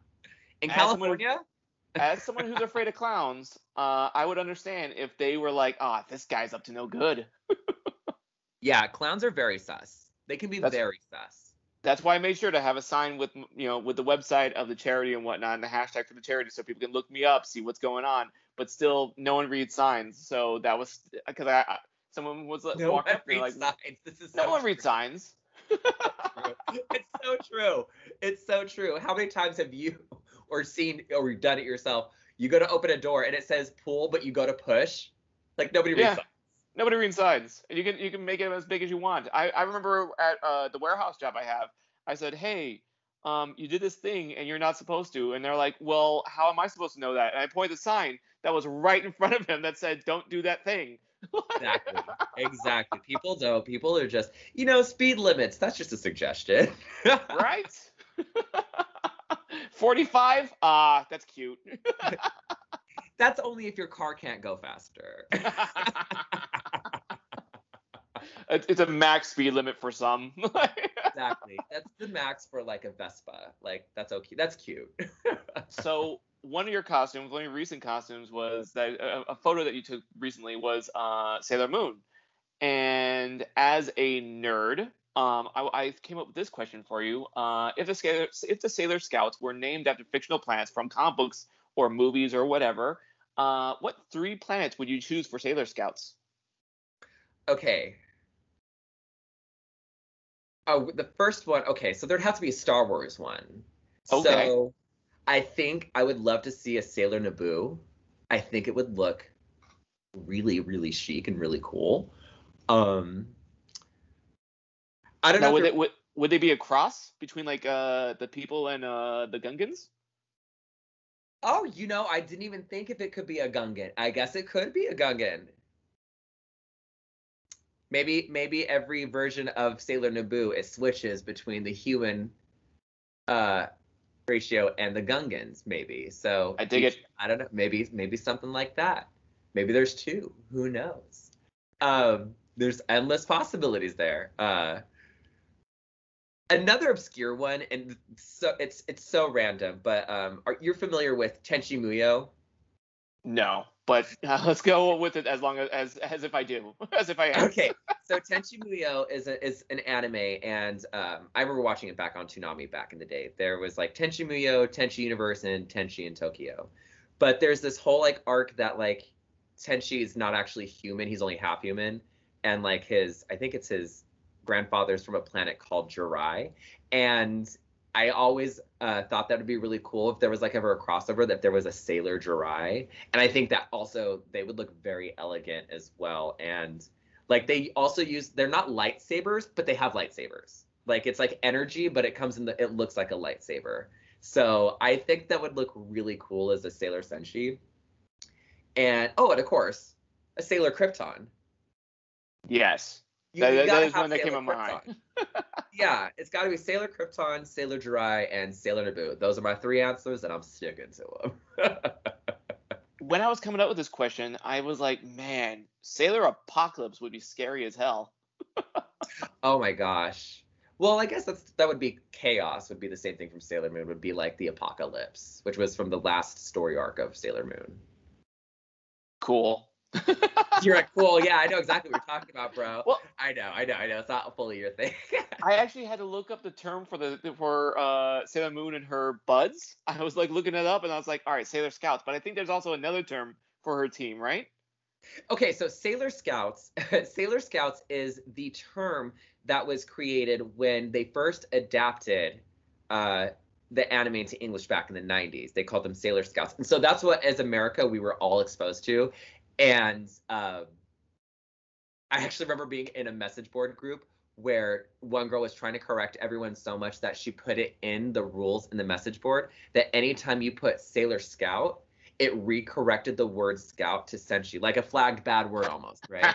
In As someone- California, as someone who's afraid of clowns, uh, I would understand if they were like, "Ah, this guy's up to no good." [laughs] yeah, clowns are very sus. They can be That's- very sus. That's why I made sure to have a sign with you know with the website of the charity and whatnot and the hashtag for the charity so people can look me up, see what's going on. But still, no one reads signs, so that was because I, I someone was No walking up reads like, signs. This is no so one true. reads signs. It's so true. It's so true. How many times have you or seen or done it yourself? You go to open a door and it says pull, but you go to push. Like nobody reads Yeah. signs. Nobody reads signs. You can you can make it as big as you want. I, I remember at uh, the warehouse job I have, I said, hey, um, you did this thing and you're not supposed to. And they're like, well, how am I supposed to know that? And I pointed the sign that was right in front of him that said, don't do that thing. Exactly. Exactly. People don't. People are just, you know, speed limits. That's just a suggestion. right? [laughs] 45? Ah, that's cute. [laughs] That's only if your car can't go faster. [laughs] It's it's a max speed limit for some. exactly. That's the max for like a Vespa. Like that's okay. That's cute. so one of your costumes, one of your recent costumes, was that a, a photo that you took recently was uh, Sailor Moon. And as a nerd, um, I, I came up with this question for you: uh, If the Sailor, if the Sailor Scouts were named after fictional planets from comic books or movies or whatever, uh, what three planets would you choose for Sailor Scouts? okay. Oh, the first one. Okay, so there'd have to be a Star Wars one. Okay. So I think I would love to see a Sailor Naboo. I think it would look really, really chic and really cool. Um, I don't Now, know. would it would, would they be a cross between like uh, the people and uh, the Gungans? Oh, you know, I didn't even think if it could be a Gungan. I guess it could be a Gungan. Maybe maybe every version of Sailor Naboo it switches between the human uh ratio and the Gungans, maybe. So I dig it. I don't know. Maybe maybe something like that. Maybe there's two. Who knows? Um, there's endless possibilities there. Uh, another obscure one, and so it's it's so random, but um, are you're familiar with Tenchi Muyo? No, but [laughs] uh, let's go with it as long as as, as if I do, [laughs] as if I am. Okay, [laughs] so Tenchi Muyo is a, is an anime, and um, I remember watching it back on Toonami back in the day. There was like Tenchi Muyo, Tenchi Universe, and Tenchi in Tokyo. But there's this whole like arc that like Tenchi is not actually human; he's only half human, and like his I think it's his grandfather's from a planet called Jurai, and I always uh, thought that would be really cool if there was like ever a crossover that there was a Sailor Jurai, and I think that also they would look very elegant as well. And like they also use they're not lightsabers, but they have lightsabers. Like it's like energy, but it comes in the it looks like a lightsaber. So I think that would look really cool as a Sailor Senshi. And oh, and of course, a Sailor Krypton. Yes. You, That- you that is one that came to mind. Yeah, it's got to be Sailor Krypton, Sailor Jurai, and Sailor Naboo. Those are my three answers, and I'm sticking to them. [laughs] When I was coming up with this question, I was like, man, Sailor Apocalypse would be scary as hell. [laughs] oh my gosh. Well, I guess that's that would be chaos. Would be the same thing from Sailor Moon. Would be like the apocalypse, which was from the last story arc of Sailor Moon. Cool. [laughs] You're like, cool. Yeah, I know exactly what you're talking about, bro. Well- I know, I know, I know. It's not fully your thing. [laughs] I actually had to look up the term for the for uh, Sailor Moon and her buds. [laughs] I was like looking it up, and I was like, all right, Sailor Scouts. But I think there's also another term for her team, right? Okay, so Sailor Scouts, Sailor Scouts is the term that was created when they first adapted uh, the anime into English back in the 90s. They called them Sailor Scouts. And so that's what, as America, we were all exposed to. And um, I actually remember being in a message board group where one girl was trying to correct everyone so much that she put it in the rules in the message board that anytime you put Sailor Scout, it recorrected the word scout to senshi, like a flagged bad word almost, right?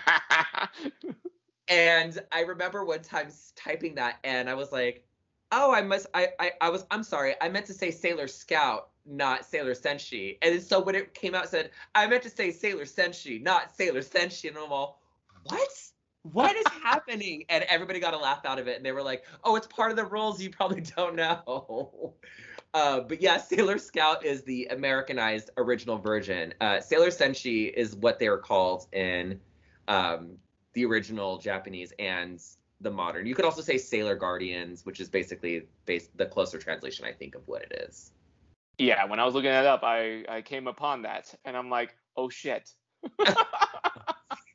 [laughs] and I remember one time typing that and I was like, oh, I must, I, I, I was, I'm sorry, I meant to say Sailor Scout, not Sailor Senshi. And so when it came out, it said, I meant to say Sailor Senshi, not Sailor Senshi. And I'm all, what? What is [laughs] happening? And everybody got a laugh out of it. And they were like, oh, it's part of the rules. You probably don't know. [laughs] Uh, but yeah, Sailor Scout is the Americanized original version. Uh, Sailor Senshi is what they were called in um, the original Japanese and the modern. You could also say Sailor Guardians, which is basically based the closer translation, I think, of what it is. Yeah, when I was looking it up, I I came upon that, and I'm like, oh shit. [laughs]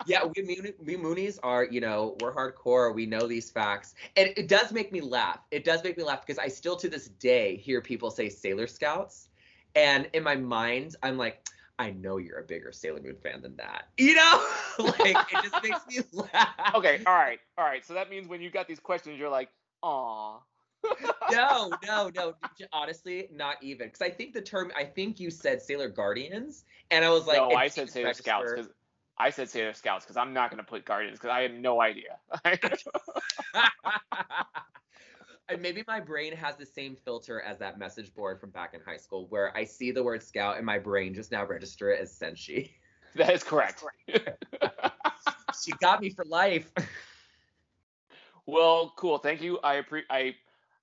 yeah, we, we Moonies are, you know, we're hardcore. We know these facts. And it does make me laugh. It does make me laugh because I still to this day hear people say Sailor Scouts. And in my mind, I'm like, I know you're a bigger Sailor Moon fan than that. You know? [laughs] like, it just makes me [laughs] laugh. Okay, all right, all right. So that means when you got these questions, you're like, aw. No, no, no. Honestly, not even. Because I think the term, I think you said Sailor Guardians, and I was like, no, I said Sailor Scouts because I said Sailor Scouts because I'm not gonna put Guardians because I have no idea. [laughs] [laughs] and maybe my brain has the same filter as that message board from back in high school where I see the word scout and my brain just now register it as senshi. [laughs] that is correct. She got me for life. well, cool. Thank you. I appre- I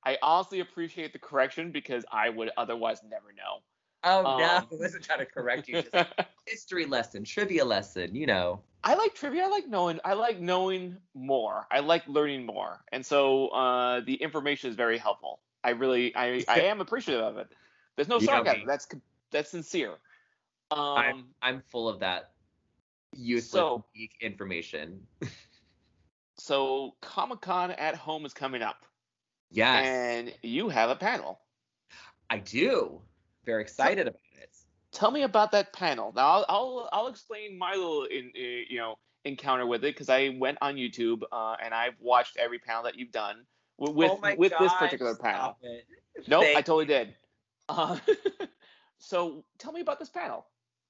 I honestly appreciate the correction because I would otherwise never know. Oh Um, no, [laughs] I wasn't trying to correct you. Just [laughs] history lesson, trivia lesson, you know. I like trivia. I like knowing. I like knowing more. I like learning more, and so uh, the information is very helpful. I really, I, I [laughs] am appreciative of it. There's no You sarcasm. That's that's sincere. Um, I'm I'm full of that useless So- information. so Comic Con at home is coming up, Yes, and you have a panel. I do. Very excited about it. Tell me about that panel. Now I'll I'll, I'll explain my little in, uh, you know encounter with it because I went on YouTube uh, and I've watched every panel that you've done with with, oh my with this particular panel. No. Nope, I totally did. Uh, [laughs] so tell me about this panel.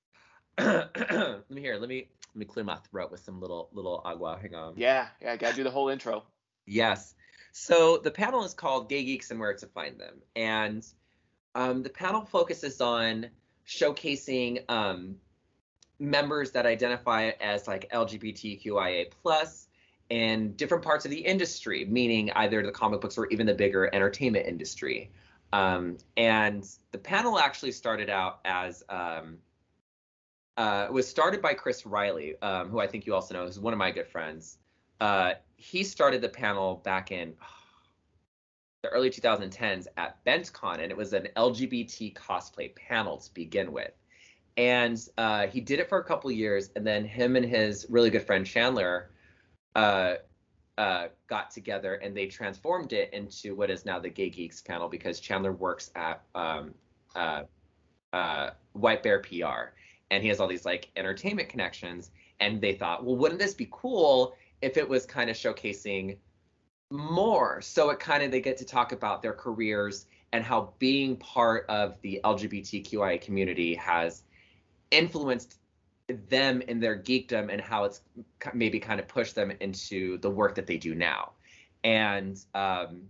[clears throat] let me hear. Let me let me clear my throat with some little little agua. Hang on. Yeah, yeah, I gotta do the whole intro. Yes. So the panel is called Gay Geeks and Where to Find Them, and um, the panel focuses on showcasing um, members that identify as like LGBTQIA plus in different parts of the industry, meaning either the comic books or even the bigger entertainment industry. Um, and the panel actually started out as um, uh, was started by Chris Riley, um, who I think you also know is one of my good friends. Uh, he started the panel back in [sighs] the early 2010s at BentCon, and it was an LGBT cosplay panel to begin with. And uh, he did it for a couple years, and then him and his really good friend Chandler uh, uh, got together and they transformed it into what is now the Gay Geeks panel because Chandler works at um, uh, uh, White Bear PR, and he has all these like entertainment connections. And they thought, well, wouldn't this be cool if it was kind of showcasing more? So it kind of they get to talk about their careers and how being part of the LGBTQIA community has influenced them in their geekdom and how it's maybe kind of pushed them into the work that they do now. And um,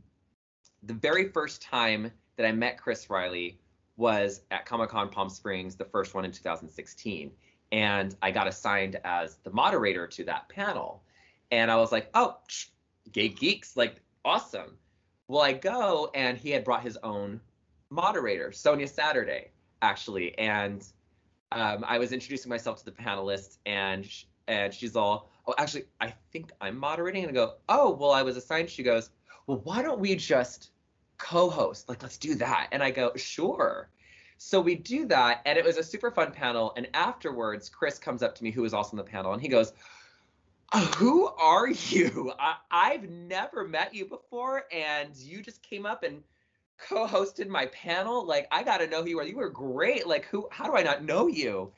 the very first time that I met Chris Riley was at Comic Con Palm Springs, the first one in 2016. And I got assigned as the moderator to that panel. And I was like, oh, psh, gay geeks, like awesome. Well, I go and he had brought his own moderator, Sonia Saturday, actually. And um, I was introducing myself to the panelists, and sh- and she's all, oh, actually, I think I'm moderating. And I go, oh, well, I was assigned. She goes, well, why don't we just co-host? Like, let's do that. And I go, sure. So we do that, and it was a super fun panel. And afterwards, Chris comes up to me, who was also on the panel, and he goes, "Uh, "Who are you? I- I've never met you before, and you just came up and co-hosted my panel. Like, I got to know who you are. You were great. Like, who? How do I not know you?"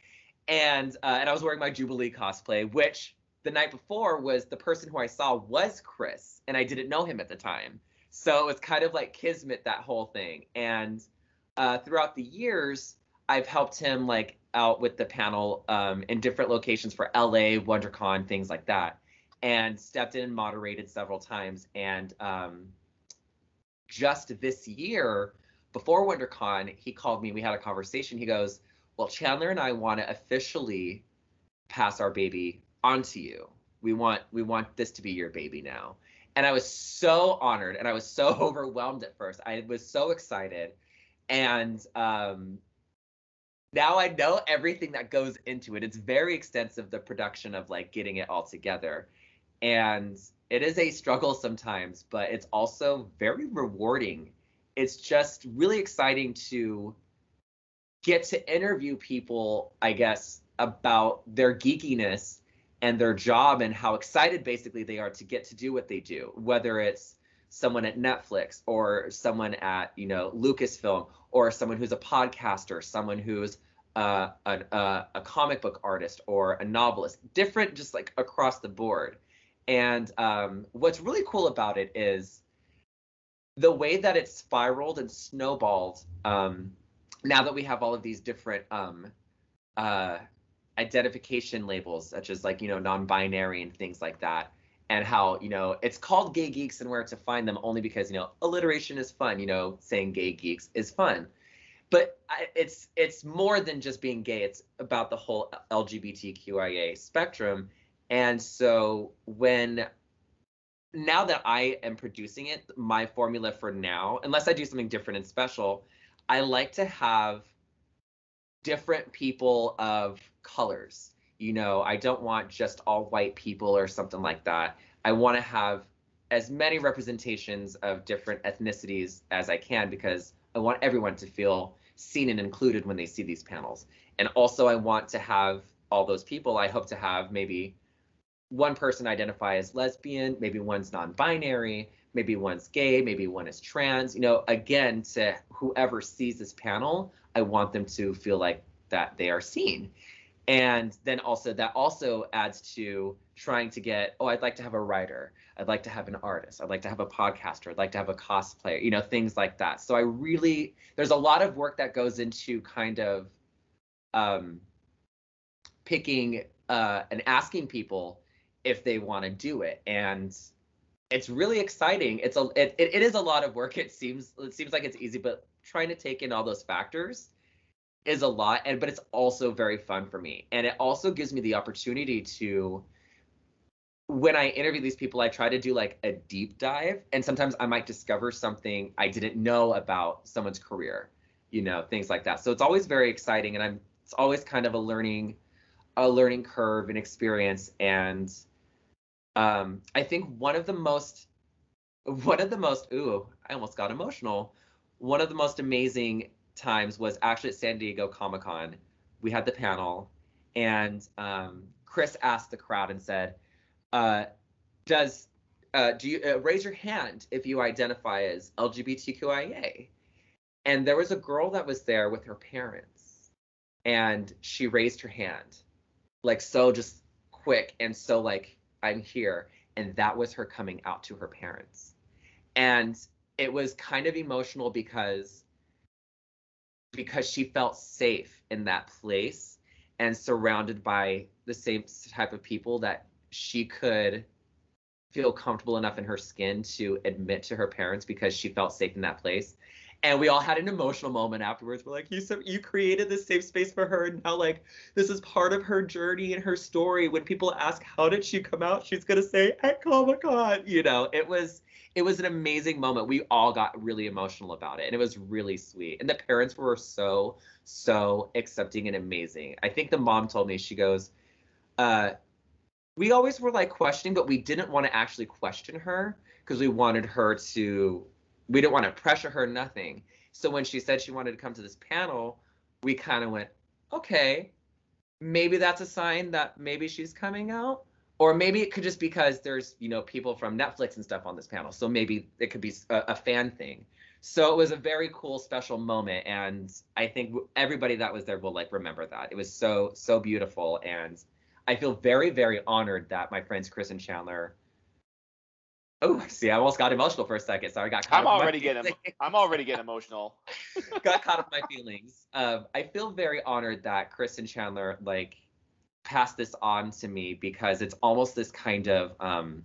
And uh, and I was wearing my Jubilee cosplay, which the night before was the person who I saw was Chris, and I didn't know him at the time. So it was kind of like kismet that whole thing. And uh, throughout the years, I've helped him like out with the panel um, in different locations for LA, WonderCon, things like that, and stepped in and moderated several times. And um, just this year, before WonderCon, he called me. We had a conversation. He goes, "Well, Chandler and I want to officially pass our baby onto you. We want we want this to be your baby now." And I was so honored, and I was so [laughs] overwhelmed at first. I was so excited, and um, now I know everything that goes into it. It's very extensive, the production of like getting it all together. And it is a struggle sometimes, but it's also very rewarding. It's just really exciting to get to interview people, I guess, about their geekiness and their job and how excited basically they are to get to do what they do, whether it's someone at Netflix or someone at you know Lucasfilm or someone who's a podcaster, someone who's uh, a, a, a comic book artist or a novelist, different just like across the board. And um, what's really cool about it is the way that it spiraled and snowballed. Um, now that we have all of these different um, uh, identification labels, such as like you know non-binary and things like that, and how you know it's called gay geeks and where to find them only because you know alliteration is fun. You know, saying gay geeks is fun. But it's it's more than just being gay. It's about the whole lgbtqia spectrum. And so when now that i am producing it my formula for now unless i do something different and special i like to have different people of colors you know i don't want just all white people or something like that i want to have as many representations of different ethnicities as i can because i want everyone to feel seen and included when they see these panels. And also, I want to have all those people. I hope to have maybe one person identify as lesbian, maybe one's non-binary, maybe one's gay, maybe one is trans. You know, again, to whoever sees this panel, I want them to feel like that they are seen. And then also that also adds to trying to get, oh, I'd like to have a writer. I'd like to have an artist. I'd like to have a podcaster. I'd like to have a cosplayer, you know, things like that. So I really, there's a lot of work that goes into kind of um, picking uh, and asking people if they want to do it. And it's really exciting. It's a, it, it is a lot of work. It seems, it seems like it's easy, but trying to take in all those factors is a lot and but it's also very fun for me and it also gives me the opportunity to when I interview these people, I try to do like a deep dive, and sometimes I might discover something I didn't know about someone's career, you know, things like that. So it's always very exciting, and I'm it's always kind of a learning, a learning curve and experience. And um, I think one of the most, one of the most, ooh, I almost got emotional. One of the most amazing times was actually at San Diego Comic Con. We had the panel, and um, Chris asked the crowd and said uh, does uh, do you uh, raise your hand if you identify as LGBTQIA? And there was a girl that was there with her parents, and she raised her hand, like so just quick and so like I'm here, and that was her coming out to her parents, and it was kind of emotional because because she felt safe in that place and surrounded by the same type of people that she could feel comfortable enough in her skin to admit to her parents because she felt safe in that place. And we all had an emotional moment afterwards. We're like, you so you created this safe space for her, and now like this is part of her journey and her story. When people ask how did she come out, she's gonna say at Comic Con. You know, it was it was an amazing moment. We all got really emotional about it, and it was really sweet. And the parents were so so accepting and amazing. I think the mom told me she goes, uh, we always were like questioning, but we didn't want to actually question her because we wanted her to, we didn't want to pressure her, nothing. So when she said she wanted to come to this panel, we kind of went, okay, maybe that's a sign that maybe she's coming out. Or maybe it could just because there's, you know, people from Netflix and stuff on this panel. So maybe it could be a, a fan thing. So it was a very cool, special moment. And I think everybody that was there will like remember that. It was so, so beautiful. And I feel very, very honored that my friends Chris and Chandler. Oh, [laughs] see, I almost got emotional for a second. Sorry, I got caught. I'm already getting. I'm already getting emotional. [laughs] [laughs] got caught up in my feelings. Um, I feel very honored that Chris and Chandler like passed this on to me because it's almost this kind of um,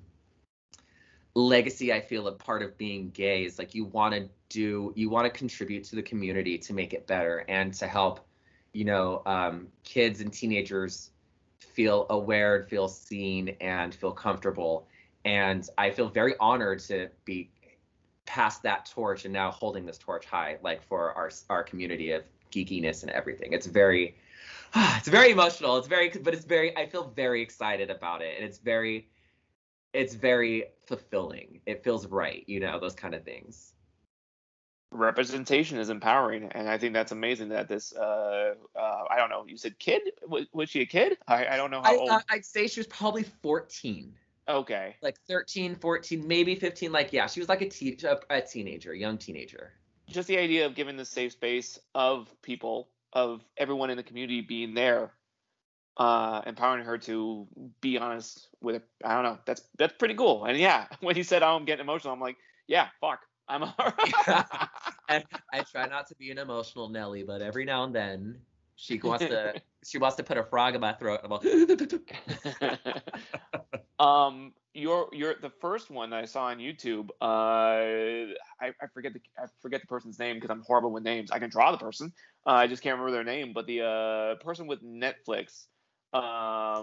legacy. I feel a part of being gay is like you want to do, you want to contribute to the community to make it better and to help, you know, um, kids and teenagers feel aware, and feel seen, and feel comfortable. And I feel very honored to be past that torch and now holding this torch high, like for our our community of geekiness and everything. It's very, [sighs] it's very emotional. It's very, but it's very. I feel very excited about it, and it's very, it's very fulfilling. It feels right, you know, those kind of things. representation is empowering and i think that's amazing that this uh, uh i don't know you said kid was, was she a kid i, I don't know how I, old uh, I'd say she was probably 14, okay like 13, 14, maybe 15. Like, yeah, she was like a, te- a, a teenager, young teenager. just the idea of giving the safe space of people of everyone in the community being there uh empowering her to be honest with it i don't know that's that's pretty cool and yeah [laughs] when he said oh, i'm getting emotional i'm like yeah fuck i'm And [laughs] [laughs] I try not to be an emotional Nelly, but every now and then she wants to [laughs] she wants to put a frog in my throat. I'm like, [laughs] um your your the first one that i saw on youtube uh i, I forget the i forget the person's name because i'm horrible with names i can draw the person uh, i just can't remember their name but the uh person with netflix um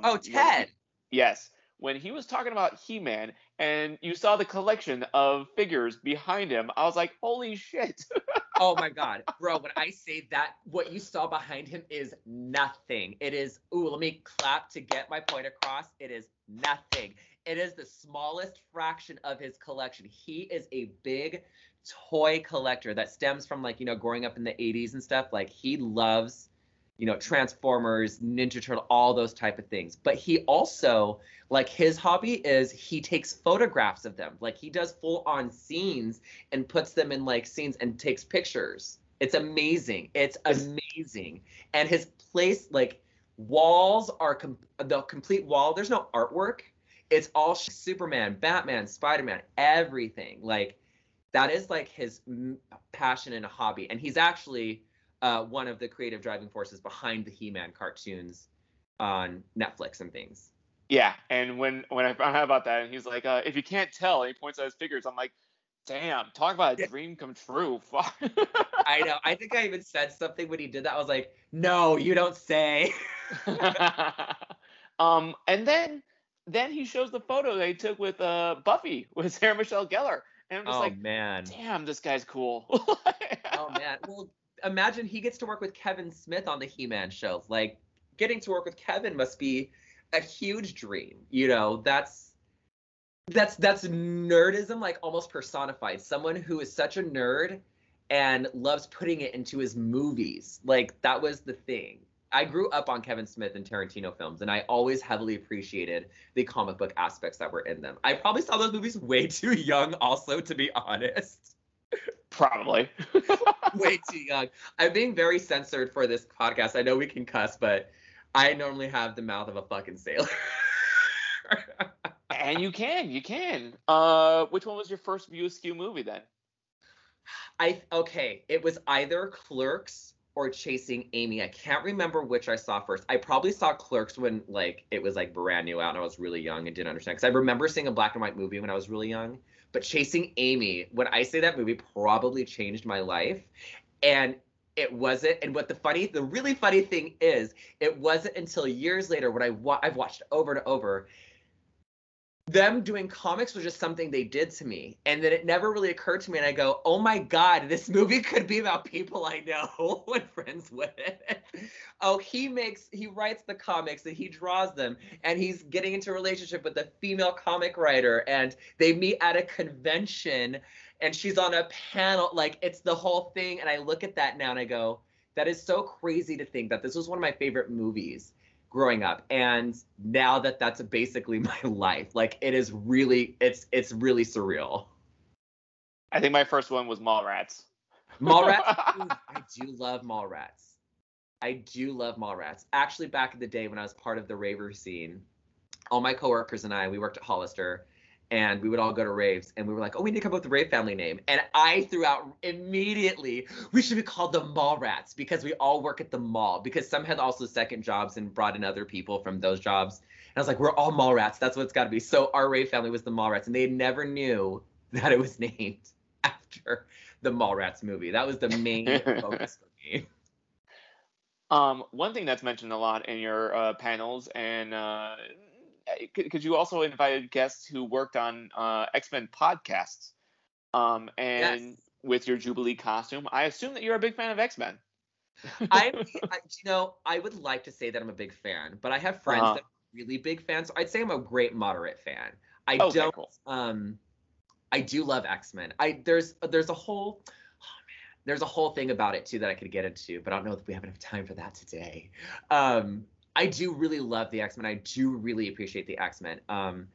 oh, when- Ted. yes when he was talking about he-man and you saw the collection of figures behind him i was like holy shit [laughs] Oh my god, bro! When I say that, what you saw behind him is nothing. It is. Ooh, let me clap to get my point across. It is nothing. It is the smallest fraction of his collection. He is a big toy collector that stems from like you know growing up in the 80s and stuff. Like he loves you know Transformers, Ninja Turtle, all those type of things. But he also like his hobby is he takes photographs of them. Like he does full on scenes and puts them in like scenes and takes pictures. It's amazing. It's amazing. And his place like walls are com- the complete wall. There's no artwork. It's all Superman, Batman, Spider-Man, everything. Like that is like his m- passion and a hobby. And he's actually uh, one of the creative driving forces behind the He-Man cartoons on Netflix and things. Yeah, and when when I found out about that, and he's like, uh, "If you can't tell," and he points at his figures. I'm like, "Damn, talk about a dream come true." [laughs] I know. I think I even said something when he did that. I was like, "No, you don't say." [laughs] um, and then then he shows the photo they took with uh Buffy with Sarah Michelle Gellar, and I'm just oh like, man. "Damn, this guy's cool." [laughs] Oh man. Well, imagine he gets to work with Kevin Smith on the He-Man shows. Like getting to work with Kevin must be a huge dream. You know, that's that's that's nerdism like almost personified. Someone who is such a nerd and loves putting it into his movies. Like that was the thing. I grew up on Kevin Smith and Tarantino films, and I always heavily appreciated the comic book aspects that were in them. I probably saw those movies way [laughs] too young, also, to be honest. Probably. [laughs] way too young. I'm being very censored for this podcast. I know we can cuss, but I normally have the mouth of a fucking sailor. and you can, you can. [laughs] Uh, which one was your first View Askew movie then? I okay, it was either Clerks or Chasing Amy. I can't remember which I saw first. I probably saw Clerks when like it was like brand new out and I was really young and didn't understand. Because I remember seeing a black and white movie when I was really young. But Chasing Amy, when I say that movie probably changed my life. And it wasn't. And what the funny, the really funny thing is, it wasn't until years later when I wa- I've watched over and over. Them doing comics was just something they did to me, and then it never really occurred to me. And I go, "Oh my god, this movie could be about people I know [laughs] and friends with." [laughs] oh, he makes, he writes the comics and he draws them, and he's getting into a relationship with a female comic writer, and they meet at a convention, and she's on a panel. Like it's the whole thing. And I look at that now and I go, "That is so crazy to think that this was one of my favorite movies." Growing up. And now that that's basically [laughs] my life like it is really it's it's really surreal. I think my first one was Mallrats. mallrats? [laughs] Ooh, i do love mallrats. I do love mallrats. Actually back in the day when i was part of the raver scene all my coworkers and i we worked at hollister and we would all go to raves and we were like oh we need to come up with a rave family name. And i threw out immediately we should be called the mall rats because we all work at the mall because some had also second jobs and brought in other people from those jobs. And i was like we're all mall rats. That's what it's got to be. So our rave family was the mall rats and they never knew [laughs] that it was named [laughs] after the mall rats movie. That was the main [laughs] focus for me. Um, one thing that's mentioned a lot in your uh, panels, and because you also invited guests who worked on uh, X Men podcasts, um, and Yes. with your Jubilee costume, I assume that you're a big fan of X Men. I'm, [laughs] you know, I would like to say that I'm a big fan, but I have friends Uh-huh. that are really big fans. So I'd say I'm a great moderate fan. I Okay, don't. cool. Um, I do love X Men. I there's there's a whole. Oh there's a whole thing about it too that I could get into, but I don't know if we have enough time for that today. Um, I do really love the X Men. I do really appreciate the X Men. Um,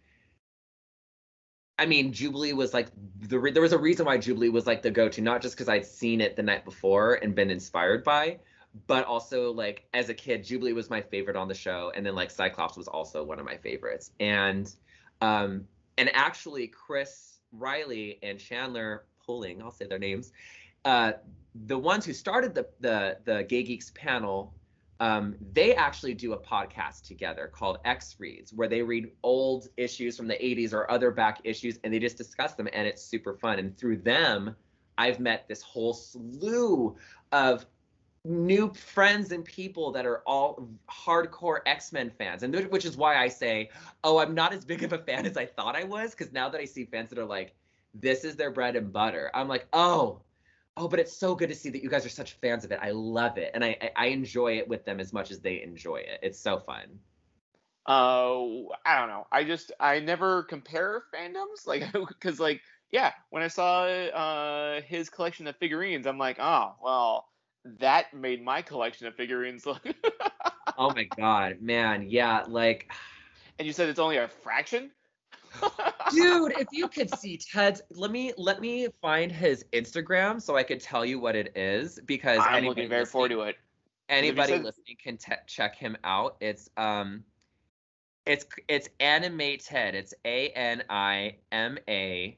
I mean, Jubilee was like the re- there was a reason why Jubilee was like the go-to, not just because I'd seen it the night before and been inspired by, but also like as a kid, Jubilee was my favorite on the show, and then like Cyclops was also one of my favorites, and um, and actually Chris Riley and Chandler Pulling, I'll say their names, uh, the ones who started the the the Gay Geeks panel um, they actually do a podcast together called X Reads, where they read old issues from the 80s or other back issues and they just discuss them, and it's super fun. And through them, I've met this whole slew of new friends and people that are all hardcore X-Men fans. And which is why I say, oh, I'm not as big of a fan as I thought I was, because now that I see fans that are like, this is their bread and butter, I'm like, oh, oh, but it's so good to see that you guys are such fans of it. I love it, and I I enjoy it with them as much as they enjoy it. It's so fun. Uh, I don't know. I just I never compare fandoms, [laughs] like because like yeah, when I saw uh his collection of figurines, I'm like, oh well, that made my collection of figurines look. [laughs] oh my god, man, yeah, like. [sighs] And you said it's only a fraction. Dude, if you could see Ted's, let me let me find his Instagram so I could tell you what it is because I'm looking very forward to it. Anybody said... listening can te- check him out. It's um, it's it's animate Ted. It's A N I M A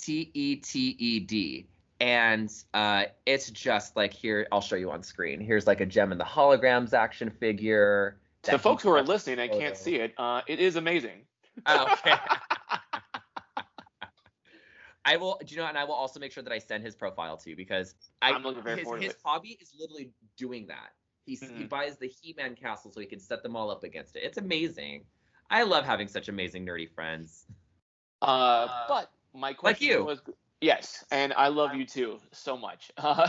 T E T E D. And uh, it's just like here, I'll show you on screen. Here's like a Jem and the Holograms action figure. The folks who are listening, I can't see it. Uh, it is amazing. Okay. [laughs] I will, do you know, and I will also make sure that I send his profile to you because I, am looking very his, forward his hobby is literally doing that. He's, mm-hmm. He buys the He-Man castle so he can set them all up against it. It's amazing. I love having such amazing nerdy friends. Uh, but my question like you. was yes, and I love you too so much. Uh,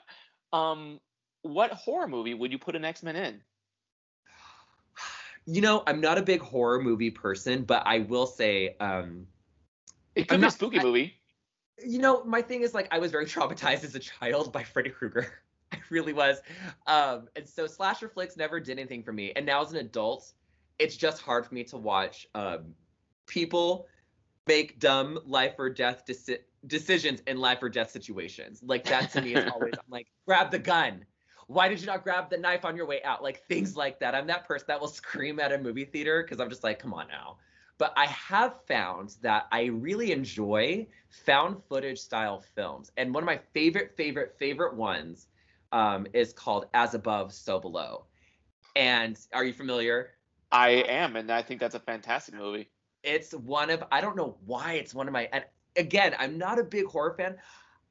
[laughs] um, what horror movie would you put an X Men in? You know, I'm not a big horror movie person, but I will say, um, it could I'm be not, a spooky I, movie. You know, my thing is like I was very [laughs] traumatized as a child by Freddy Krueger. [laughs] I really was. Um, and so slasher flicks never did anything for me. And now as an adult, it's just hard for me to watch um, people make dumb life or death deci- decisions in life or death situations. Like that to me is [laughs] always I'm like, grab the gun why did you not grab the knife on your way out? Like things like that. I'm that person that will scream at a movie theater because I'm just like, come on now. But I have found that I really enjoy found footage style films. And one of my favorite, favorite, favorite ones um, is called As Above, So Below. And are you familiar? I am. And I think that's a fantastic movie. It's one of, I don't know why it's one of my, and again, I'm not a big horror fan.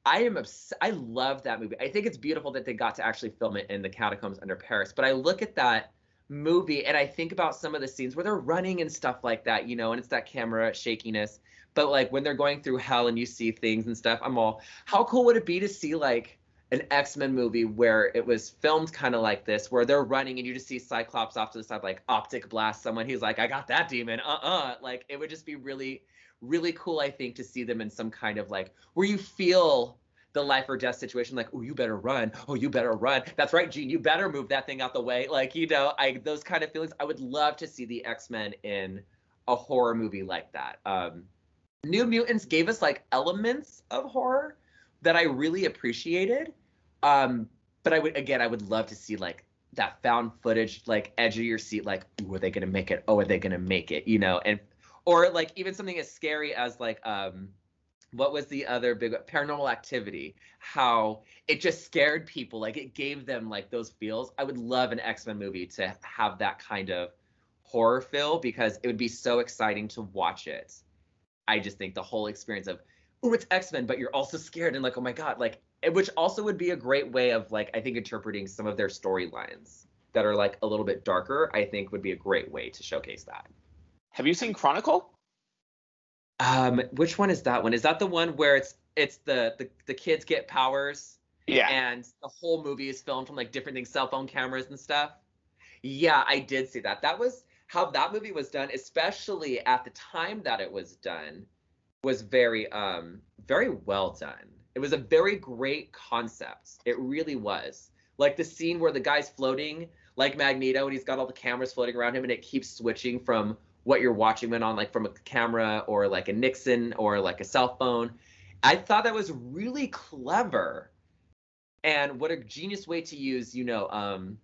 I am obs- I love that movie. I think it's beautiful that they got to actually film it in the catacombs under Paris. But I look at that movie and I think about some of the scenes where they're running and stuff like that, you know, and it's that camera shakiness. But like when they're going through hell and you see things and stuff, I'm all, how cool would it be to see like an X-Men movie where it was filmed kind of like this, where they're running and you just see Cyclops off to the side, like optic blast someone. He's like, I got that demon. Uh-uh. Like it would just be really really cool, I think, to see them in some kind of like where you feel the life or death situation, like, oh, you better run. Oh, you better run. That's right, Jean, you better move that thing out the way. Like, you know, I those kind of feelings. I would love to see the X-Men in a horror movie like that. Um, New Mutants gave us like elements of horror that I really appreciated. Um, but I would again, I would love to see like that found footage, like edge of your seat, like, are they gonna make it? Oh, are they gonna make it? You know, and or like even something as scary as like um what was the other big paranormal activity. How it just scared people. Like it gave them like those feels. I would love an x-men movie to have that kind of horror feel because it would be so exciting to watch it. I just think the whole experience of oh it's x-men but you're also scared and like oh my god like which also would be a great way of like i think interpreting some of their storylines that are like a little bit darker i think would be a great way to showcase that have you seen Chronicle? Um, which one is that one? Is that the one where it's it's the the, the kids get powers? Yeah. And the whole movie is filmed from like different things, cell phone cameras and stuff. Yeah, I did see that. That was how that movie was done, especially at the time that it was done, was very um very well done. It was a very great concept. It really was. Like the scene where the guy's floating like Magneto and he's got all the cameras floating around him and it keeps switching from what you're watching it on like from a camera or like a Nikon or like a cell phone. I thought that was really clever. And what a genius way to use, you know, um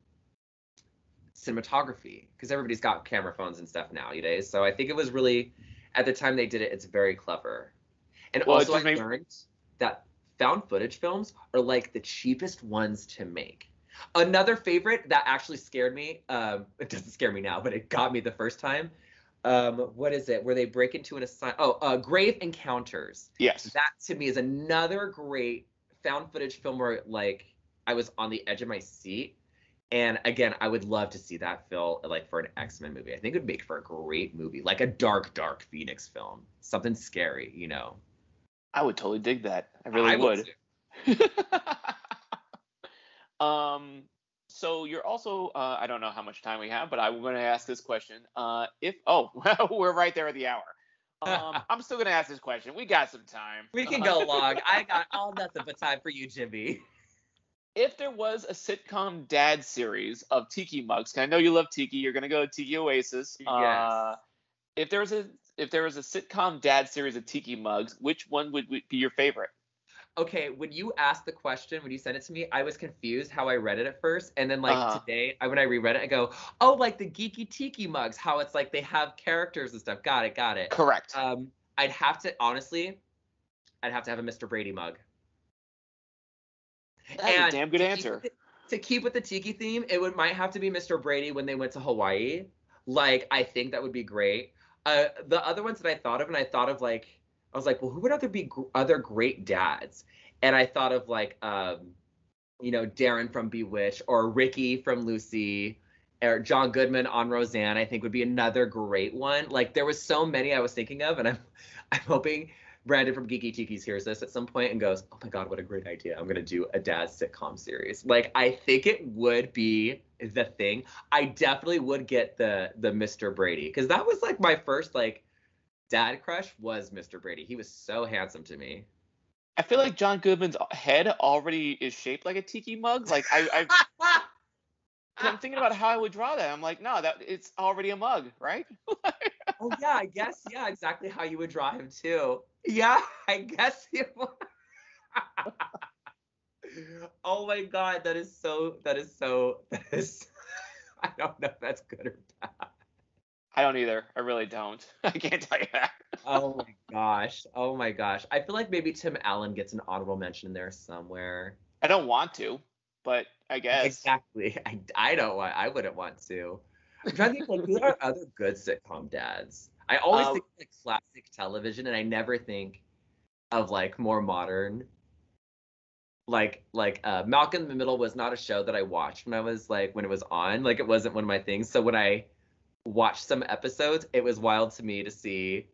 cinematography because everybody's got camera phones and stuff nowadays. So I think it was really at the time they did it, it's very clever. And Well, also I makes- learned that found footage films are like the cheapest ones to make. Another favorite that actually scared me, um, [laughs] it doesn't scare me now, but it got me the first time. Um, what is it? Where they break into an asylum? Oh, uh, Grave Encounters. Yes. That to me is another great found footage film where like I was on the edge of my seat. And again, I would love to see that film like for an X-Men movie. I think it would make for a great movie, like a dark, dark Phoenix film. Something scary, you know. I would totally dig that. I really I would. too. [laughs] um, so you're also uh, I don't know how much time we have, but I'm going to ask this question. Uh, if oh, [laughs] well, we're right there at the hour. Um, [laughs] I'm still going to ask this question. We got some time. We can [laughs] go long. I got all nothing but time for you, Jimmy. If there was a sitcom dad series of Tiki mugs, I know you love Tiki, you're going to go to Tiki Oasis. Uh, Yes. if there was a if there was a sitcom dad series of Tiki mugs, which one would be your favorite? Okay, when you asked the question, when you sent it to me, I was confused how I read it at first, and then like Uh-huh. today, I when I reread it, I go, "Oh, like the geeky tiki mugs, how it's like they have characters and stuff." Got it, got it. Correct. Um, I'd have to honestly, I'd have to have a Mr. Brady mug. That's a damn good to answer. the- to keep with the tiki theme, it would might have to be Mr. Brady when they went to Hawaii. Like, I think that would be great. Uh, the other ones that I thought of, and I thought of like, I was like, well, who would other be gr- other great dads? And I thought of like, um, you know, Darrin from Bewitched or Ricky from Lucy. Or John Goodman on Roseanne, I think would be another great one. Like there was so many I was thinking of, and I'm, [laughs] I'm hoping Brandon from Geeky Tiki's hears this at some point and goes, "Oh my god, what a great idea! I'm gonna do a dad sitcom series." Like I think it would be the thing. I definitely would get the the Mr. Brady because that was like my first like dad crush was Mr. Brady. He was so handsome to me. I feel like John Goodman's head already is shaped like a tiki mug. Like I, I [laughs] I'm thinking about how I would draw that. I'm like, no, that it's already a mug, right? [laughs] oh yeah, I guess yeah, exactly how you would draw him too. Yeah, [laughs] I guess you. oh my god, that is so. That is so. That is. I don't know if that's good or bad. I don't either. I really don't. [laughs] I can't tell you that. Oh [laughs] my gosh. Oh my gosh. I feel like maybe Tim Allen gets an honorable mention in there somewhere. I don't want to, but I guess. Exactly. [laughs] I, I don't want. I wouldn't want to. I'm trying to think like who are other good sitcom dads. I always Uh, think like classic television, and I never think of like more modern. Like like uh, Malcolm in the Middle was not a show that I watched when I was like when it was on. Like it wasn't one of my things. So when I watched some episodes, it was wild to me to see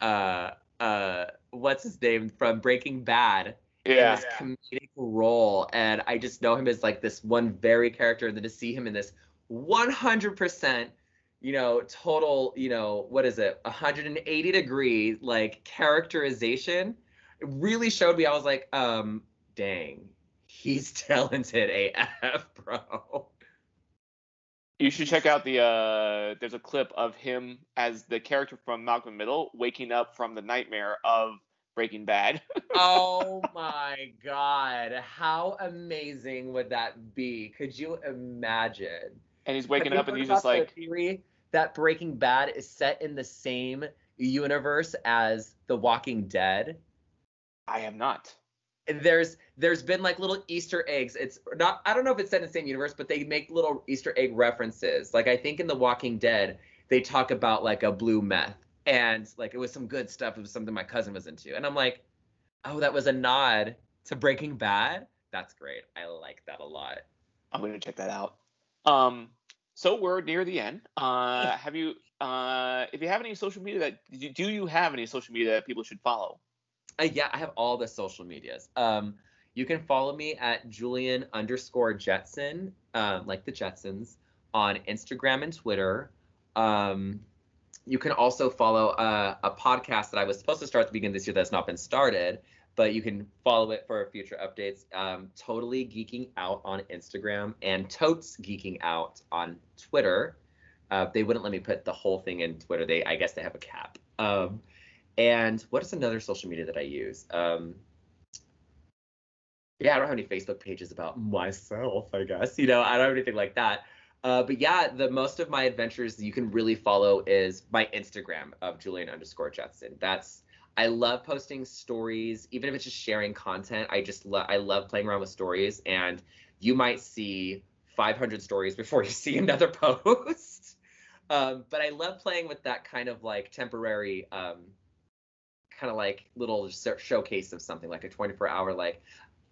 uh uh what's his name from Breaking Bad Yeah. in this comedic role and i just know him as like this one very character and then to see him in this 100% you know total you know what is it 180 degree like characterization it really showed me i was like um dang he's [laughs] talented af bro You should check out the. uh There's a clip of him as the character from Malcolm Middle waking up from the nightmare of Breaking Bad. [laughs] oh my god how amazing would that be could you imagine and he's waking Have up and he's just like, theory that Breaking Bad is set in the same universe as The Walking Dead. I am not. There's there's been like little Easter eggs. It's not I don't know if it's set in the same universe, but they make little Easter egg references. Like I think in The Walking Dead, they talk about like a blue meth. And like it was some good stuff. It was something my cousin was into. And I'm like, oh, that was a nod to Breaking Bad. That's great. I like that a lot. I'm gonna check that out. Um, so we're near the end. Uh, have you? Uh, if you have any social media that do you have any social media that people should follow? Uh, yeah, I have all the social medias. Um, you can follow me at Julian underscore Jetson, um, like the Jetsons, on Instagram and Twitter. Um, you can also follow uh, a podcast that I was supposed to start at the beginning of this year that's not been started, but you can follow it for future updates. Um, totally geeking out on Instagram and totes geeking out on Twitter. Uh, they wouldn't let me put the whole thing in Twitter. They, I guess, they have a cap. Um, and what is another social media that I use? Um, yeah, I don't have any Facebook pages about myself. I guess you know I don't have anything like that. Uh, but yeah, the most of my adventures you can really follow is my Instagram of Julian underscore Jetson. That's I love posting stories, even if it's just sharing content. I just love I love playing around with stories, and you might see 500 stories before [laughs] you see another post. [laughs] um, but I love playing with that kind of like temporary, um, kind of like little showcase of something, like a 24 hour like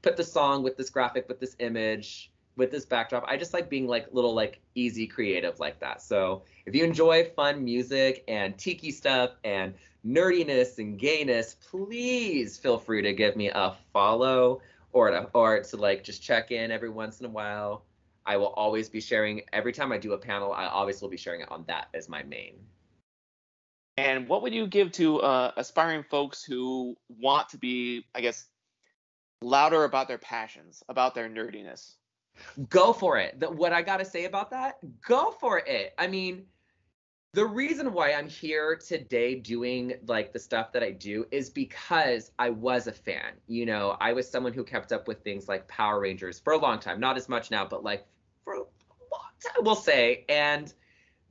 put the song with this graphic, with this image, with this backdrop. I just like being like little like easy creative like that. So if you enjoy fun music and tiki stuff and nerdiness and gayness, please feel free to give me a follow or to, or to like just check in every once in a while. I will always be sharing every time I do a panel. I always will be sharing it on that as my main. And what would you give to uh, aspiring folks who want to be, I guess, louder about their passions, about their nerdiness? Go for it. The, what I got to say about that, go for it. I mean, the reason why I'm here today doing like the stuff that I do is because I was a fan. You know, I was someone who kept up with things like Power Rangers for a long time, not as much now, but like for a long time, we'll say. And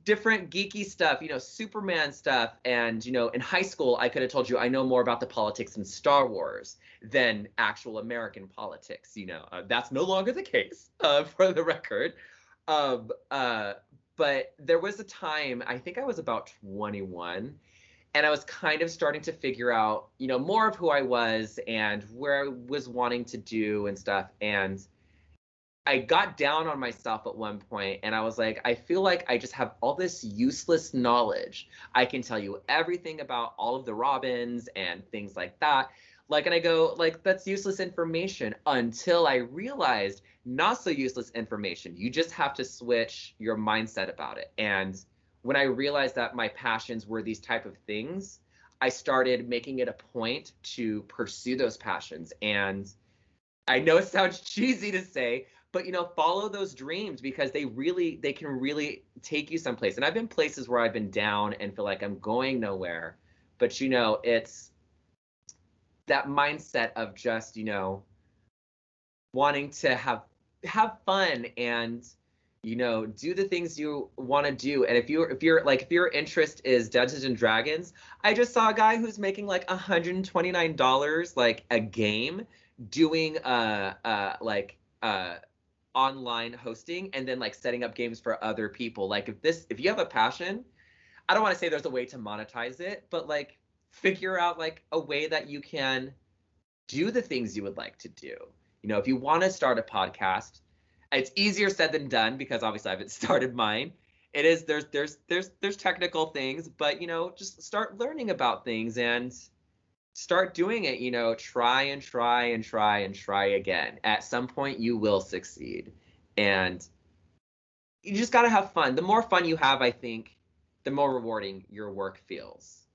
different geeky stuff, you know, Superman stuff. And, you know, in high school, I could have told you I know more about the politics in Star Wars than actual American politics. You know, uh, that's no longer the case, uh, [laughs] for the record. Um, uh, but there was a time, I think I was about 21, and I was kind of starting to figure out, you know, more of who I was and where I was wanting to do and stuff. And I got down on myself at one point and I was like, I feel like I just have all this useless knowledge. I can tell you everything about all of the Robins and things like that. Like, and I go, like, that's useless information until I realized not so useless information. You just have to switch your mindset about it. And when I realized that my passions were these type of things, I started making it a point to pursue those passions. And I know it sounds [laughs] cheesy to say, but you know, follow those dreams because they really they can really take you someplace. And I've been places where I've been down and feel like I'm going nowhere. But you know, it's that mindset of just, you know, wanting to have have fun and you know do the things you want to do and if you if you're like if your interest is dungeons and dragons i just saw a guy who's making like 129 dollars like a game doing uh uh like uh online hosting and then like setting up games for other people like if this if you have a passion i don't want to say there's a way to monetize it but like figure out like a way that you can do the things you would like to do you know, if you want to start a podcast, it's easier said than done because obviously I haven't [laughs] started mine. It is there's there's there's there's technical things, but you know, just start learning about things and start doing it, you know, try and try and try and try again. At some point you will succeed. And you just got to have fun. The more fun you have, I think, the more rewarding your work feels.